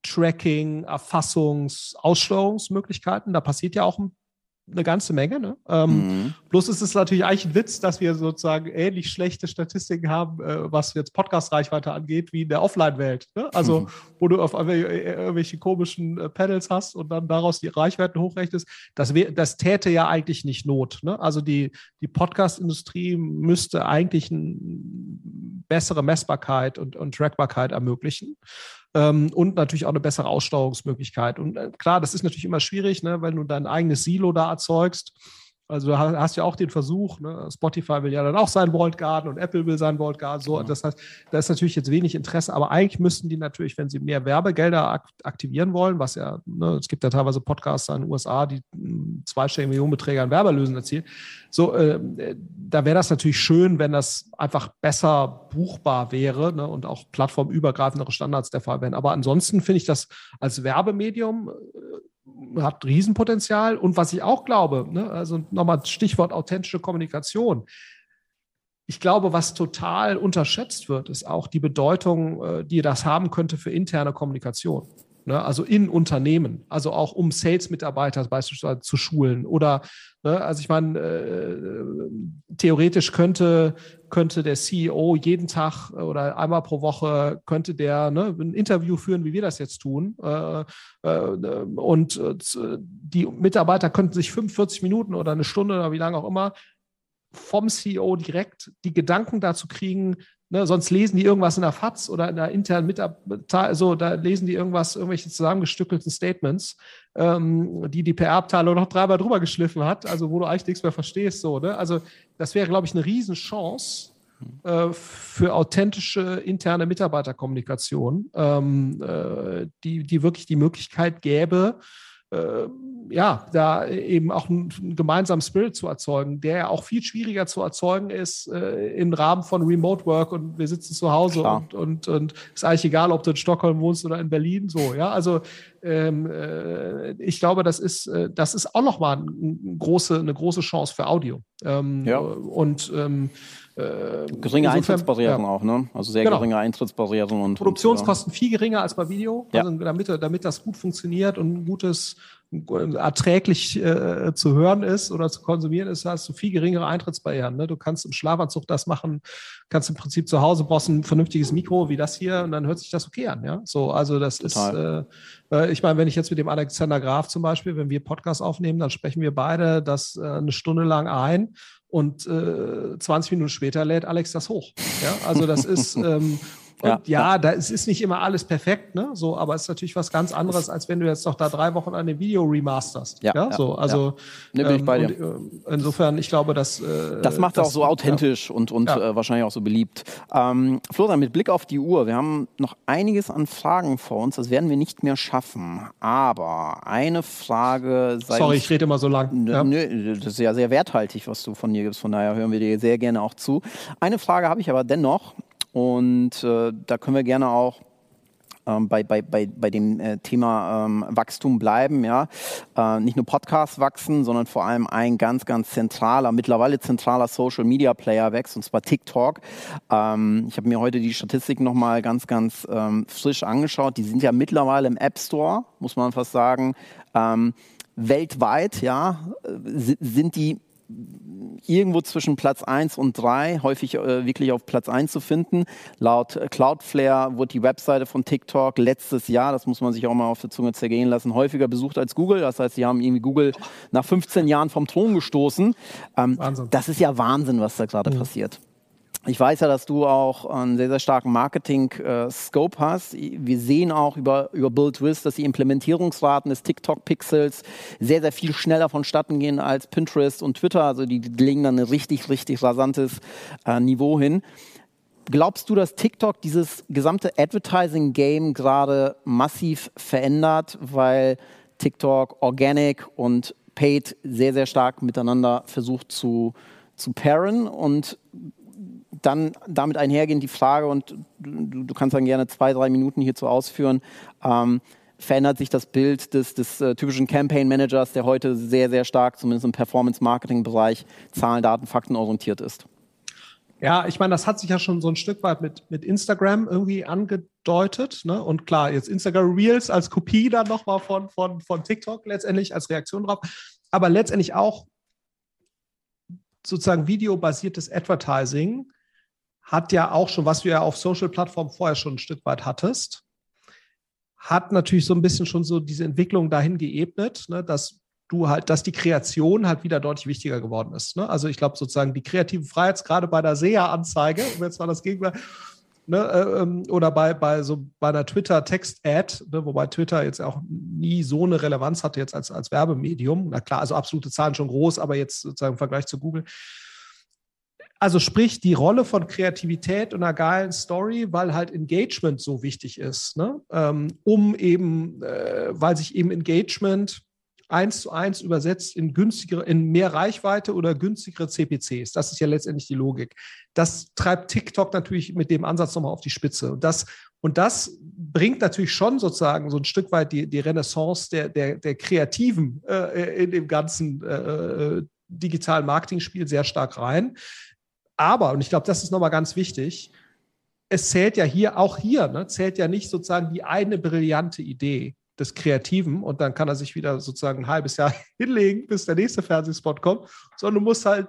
Tracking, Erfassungs-, Aussteuerungsmöglichkeiten. Da passiert ja auch ein eine ganze Menge. Ne? Ähm, mhm. Bloß ist es natürlich eigentlich ein Witz, dass wir sozusagen ähnlich schlechte Statistiken haben, äh, was jetzt Podcast-Reichweite angeht, wie in der Offline-Welt. Ne? Also, mhm. wo du auf irgendwelche komischen äh, Panels hast und dann daraus die Reichweiten hochrechnest. Das, das täte ja eigentlich nicht Not. Ne? Also, die, die Podcast-Industrie müsste eigentlich eine bessere Messbarkeit und, und Trackbarkeit ermöglichen ähm, und natürlich auch eine bessere Aussteuerungsmöglichkeit. Und äh, klar, das ist natürlich immer schwierig, ne, weil du dein eigenes Silo da erzeugst. Also du hast ja auch den Versuch, ne? Spotify will ja dann auch sein Vault Garden und Apple will sein Vault Garden. So, genau. das heißt, da ist natürlich jetzt wenig Interesse, aber eigentlich müssten die natürlich, wenn sie mehr Werbegelder aktivieren wollen, was ja, ne, es gibt ja teilweise Podcasts in den USA, die zweistellige Millionenbeträge an Werberlösen erzielen. So, äh, da wäre das natürlich schön, wenn das einfach besser buchbar wäre ne, und auch plattformübergreifendere Standards der Fall wären. Aber ansonsten finde ich das als Werbemedium äh, hat Riesenpotenzial. Und was ich auch glaube, ne, also nochmal Stichwort authentische Kommunikation. Ich glaube, was total unterschätzt wird, ist auch die Bedeutung, äh, die das haben könnte für interne Kommunikation. Ne, also in Unternehmen, also auch um Sales-Mitarbeiter beispielsweise zu schulen oder, ne, also ich meine, äh, theoretisch könnte, könnte der CEO jeden Tag oder einmal pro Woche könnte der ne, ein Interview führen, wie wir das jetzt tun. Äh, äh, und äh, die Mitarbeiter könnten sich 45 Minuten oder eine Stunde oder wie lange auch immer vom CEO direkt die Gedanken dazu kriegen, Ne, sonst lesen die irgendwas in der FAZ oder in der internen Mitarbeiter, also da lesen die irgendwas, irgendwelche zusammengestückelten Statements, ähm, die die PR-Abteilung noch dreimal drüber geschliffen hat, also wo du eigentlich nichts mehr verstehst. So, ne? Also das wäre, glaube ich, eine Riesenchance äh, für authentische interne Mitarbeiterkommunikation, ähm, äh, die, die wirklich die Möglichkeit gäbe, äh, ja, da eben auch einen, gemeinsamen Spirit zu erzeugen, der ja auch viel schwieriger zu erzeugen ist äh, im Rahmen von Remote Work und wir sitzen zu Hause und, und, und ist eigentlich egal, ob du in Stockholm wohnst oder in Berlin, so, ja, also ähm, äh, ich glaube, das ist, äh, das ist auch nochmal ein, große, eine große Chance für Audio. Ähm, ja. Und ähm, äh, geringe Eintrittsbarrieren ja. auch, ne? Also sehr genau. geringe Eintrittsbarrieren und Produktionskosten und, ja. viel geringer als bei Video, ja. also damit, damit das gut funktioniert und ein gutes erträglich äh, zu hören ist oder zu konsumieren ist, hast du viel geringere Eintrittsbarrieren. Ne? Du kannst im Schlafanzug das machen, kannst im Prinzip zu Hause brauchst ein vernünftiges Mikro wie das hier und dann hört sich das okay an. Ja, so also das Total. ist. Äh, ich meine, wenn ich jetzt mit dem Alexander Graf zum Beispiel, wenn wir Podcast aufnehmen, dann sprechen wir beide das äh, eine Stunde lang ein und äh, 20 Minuten später lädt Alex das hoch. Ja, also das ist ähm, und ja, ja, da es ist nicht immer alles perfekt, ne? So, aber es ist natürlich was ganz anderes, als wenn du jetzt noch da drei Wochen an dem Video remasterst. Ja, ja so, also ja. Ne, bin ich bei dir. Und, äh, insofern, ich glaube, dass äh, das macht es auch so authentisch und und äh, wahrscheinlich auch so beliebt. Ähm, Florian, mit Blick auf die Uhr, wir haben noch einiges an Fragen vor uns. Das werden wir nicht mehr schaffen. Aber eine Frage. Sorry, ich rede immer so lang. Nö, nö, das ist ja sehr werthaltig, was du von dir gibst. Von daher hören wir dir sehr gerne auch zu. Eine Frage habe ich aber dennoch. Und äh, da können wir gerne auch ähm, bei, bei, bei, bei dem äh, Thema ähm, Wachstum bleiben. Ja? Äh, nicht nur Podcasts wachsen, sondern vor allem ein ganz, ganz zentraler, mittlerweile zentraler Social Media Player wächst, und zwar TikTok. Ähm, ich habe mir heute die Statistiken nochmal ganz, ganz ähm, frisch angeschaut. Die sind ja mittlerweile im App Store, muss man fast sagen. Ähm, weltweit ja, äh, sind die irgendwo zwischen Platz 1 und 3, häufig äh, wirklich auf Platz 1 zu finden. Laut Cloudflare wurde die Webseite von TikTok letztes Jahr, das muss man sich auch mal auf der Zunge zergehen lassen, häufiger besucht als Google. Das heißt, sie haben irgendwie Google nach 15 Jahren vom Thron gestoßen. Ähm, das ist ja Wahnsinn, was da gerade mhm. passiert. Ich weiß ja, dass du auch einen sehr, sehr starken Marketing-Scope hast. Wir sehen auch über, über BuildWiz, dass die Implementierungsraten des TikTok-Pixels sehr, sehr viel schneller vonstatten gehen als Pinterest und Twitter. Also die, die legen dann ein richtig, richtig rasantes äh, Niveau hin. Glaubst du, dass TikTok dieses gesamte Advertising-Game gerade massiv verändert, weil TikTok Organic und Paid sehr, sehr stark miteinander versucht zu, zu pairen und dann damit einhergehend die Frage, und du, du, kannst dann gerne zwei, drei Minuten hierzu ausführen, ähm, verändert sich das Bild des, des äh, typischen Campaign Managers, der heute sehr, sehr stark, zumindest im Performance-Marketing-Bereich, Zahlen, Daten, Fakten orientiert ist? Ja, ich meine, das hat sich ja schon so ein Stück weit mit, mit Instagram irgendwie angedeutet. Ne? Und klar, jetzt Instagram Reels als Kopie dann nochmal von, von, von TikTok letztendlich als Reaktion drauf. Aber letztendlich auch sozusagen videobasiertes Advertising hat ja auch schon, was du ja auf Social-Plattformen vorher schon ein Stück weit hattest, hat natürlich so ein bisschen schon so diese Entwicklung dahin geebnet, ne, dass du halt, dass die Kreation halt wieder deutlich wichtiger geworden ist. Ne? Also ich glaube sozusagen die kreative Freiheit, gerade bei der SEA-Anzeige, um jetzt mal das Gegenteil, ne, äh, ähm, oder bei, bei so bei einer Twitter-Text-Ad, ne, wobei Twitter jetzt auch nie so eine Relevanz hatte jetzt als, als Werbemedium. Na klar, also absolute Zahlen schon groß, aber jetzt sozusagen im Vergleich zu Google also sprich die Rolle von Kreativität und einer geilen Story, weil halt Engagement so wichtig ist, ne? ähm, um eben, äh, weil sich eben Engagement eins zu eins übersetzt in günstigere, in mehr Reichweite oder günstigere CPCs. Das ist ja letztendlich die Logik. Das treibt TikTok natürlich mit dem Ansatz nochmal auf die Spitze. Und das, und das bringt natürlich schon sozusagen so ein Stück weit die, die Renaissance der, der, der Kreativen äh, in dem ganzen äh, äh digitalen Marketing-Spiel sehr stark rein. Aber, und ich glaube, das ist nochmal ganz wichtig, es zählt ja hier, auch hier, ne, zählt ja nicht sozusagen die eine brillante Idee des Kreativen und dann kann er sich wieder sozusagen ein halbes Jahr hinlegen, bis der nächste Fernsehspot kommt, sondern du musst halt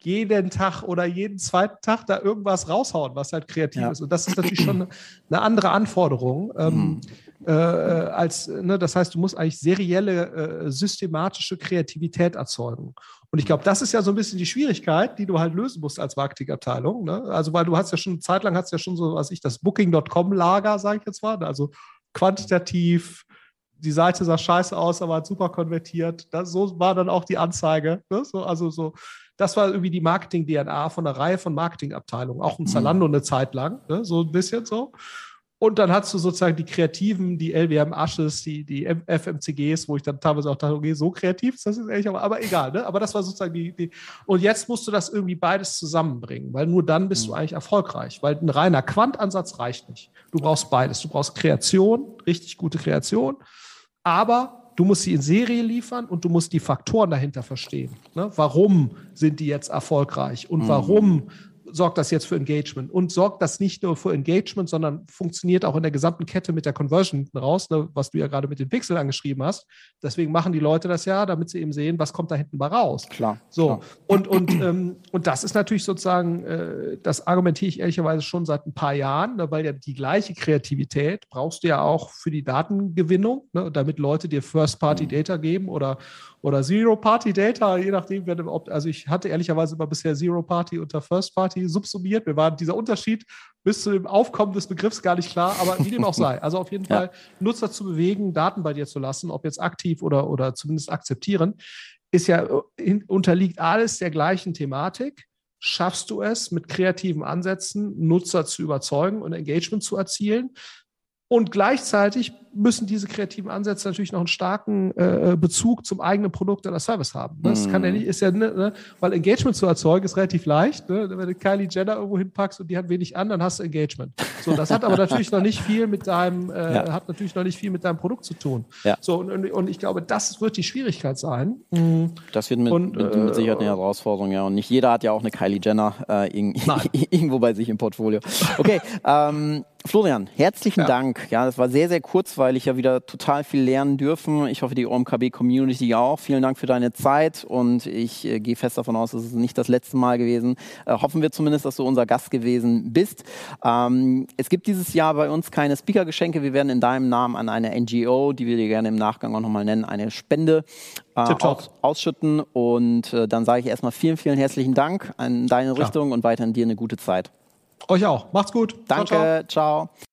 jeden Tag oder jeden zweiten Tag da irgendwas raushauen, was halt kreativ ja. ist. Und das ist natürlich schon eine andere Anforderung. Ähm, mhm. äh, als, ne, das heißt, du musst eigentlich serielle, äh, systematische Kreativität erzeugen. Und ich glaube, das ist ja so ein bisschen die Schwierigkeit, die du halt lösen musst als Marketingabteilung. Ne? Also, weil du hast ja schon, eine Zeit lang hast ja schon so, was ich, das Booking.com-Lager, sage ich jetzt mal, also quantitativ, die Seite sah scheiße aus, aber hat super konvertiert. Das, so war dann auch die Anzeige. Ne? So, also so, das war irgendwie die Marketing-DNA von einer Reihe von Marketingabteilungen, auch ein mhm. Zalando eine Zeit lang, ne? so ein bisschen so. Und dann hast du sozusagen die Kreativen, die LWM Ashes, die, die FMCGs, wo ich dann teilweise auch dachte, okay, so kreativ ist das jetzt ehrlich, aber, aber egal, ne? Aber das war sozusagen die, die. Und jetzt musst du das irgendwie beides zusammenbringen, weil nur dann bist mhm. du eigentlich erfolgreich, weil ein reiner Quantansatz reicht nicht. Du brauchst beides. Du brauchst Kreation, richtig gute Kreation, aber du musst sie in Serie liefern und du musst die Faktoren dahinter verstehen. Ne? Warum sind die jetzt erfolgreich und mhm. warum sorgt das jetzt für Engagement und sorgt das nicht nur für Engagement, sondern funktioniert auch in der gesamten Kette mit der Conversion hinten raus, ne, was du ja gerade mit den Pixel angeschrieben hast. Deswegen machen die Leute das ja, damit sie eben sehen, was kommt da hinten mal raus. Klar. So klar. und und ähm, und das ist natürlich sozusagen, äh, das argumentiere ich ehrlicherweise schon seit ein paar Jahren, ne, weil ja die gleiche Kreativität brauchst du ja auch für die Datengewinnung, ne, damit Leute dir First-Party-Data geben oder oder Zero-Party-Data, je nachdem, wer, ob, also ich hatte ehrlicherweise immer bisher Zero-Party unter First-Party subsumiert. Mir war dieser Unterschied bis zu dem Aufkommen des Begriffs gar nicht klar, aber wie dem auch sei. Also auf jeden ja. Fall Nutzer zu bewegen, Daten bei dir zu lassen, ob jetzt aktiv oder, oder zumindest akzeptieren, ist ja, äh, unterliegt alles der gleichen Thematik. Schaffst du es, mit kreativen Ansätzen Nutzer zu überzeugen und Engagement zu erzielen? Und gleichzeitig müssen diese kreativen Ansätze natürlich noch einen starken äh, Bezug zum eigenen Produkt oder Service haben. Das mm. kann ja nicht, ist ja, ne, ne, weil Engagement zu erzeugen ist relativ leicht. Ne? Wenn du Kylie Jenner irgendwo hinpackst und die hat wenig an, dann hast du Engagement. So, das hat aber natürlich noch nicht viel mit deinem, äh, ja. hat natürlich noch nicht viel mit deinem Produkt zu tun. Ja. So, und, und ich glaube, das wird die Schwierigkeit sein. Mhm. Das wird mit, und, mit, mit, Sicherheit eine äh, Herausforderung, ja. Und nicht jeder hat ja auch eine Kylie Jenner äh, irgendwo bei sich im Portfolio. Okay, ähm, Florian, herzlichen ja. Dank. Ja, das war sehr, sehr kurzweilig, ja wieder total viel lernen dürfen. Ich hoffe, die OMKB-Community auch. Vielen Dank für deine Zeit und ich äh, gehe fest davon aus, es ist nicht das letzte Mal gewesen. Äh, hoffen wir zumindest, dass du unser Gast gewesen bist. Ähm, es gibt dieses Jahr bei uns keine Speaker-Geschenke. Wir werden in deinem Namen an eine NGO, die wir dir gerne im Nachgang auch nochmal nennen, eine Spende äh, aus, ausschütten. Und äh, dann sage ich erstmal vielen, vielen herzlichen Dank an deine Richtung und weiterhin dir eine gute Zeit. Euch auch. Macht's gut. Danke. ciao. ciao. ciao.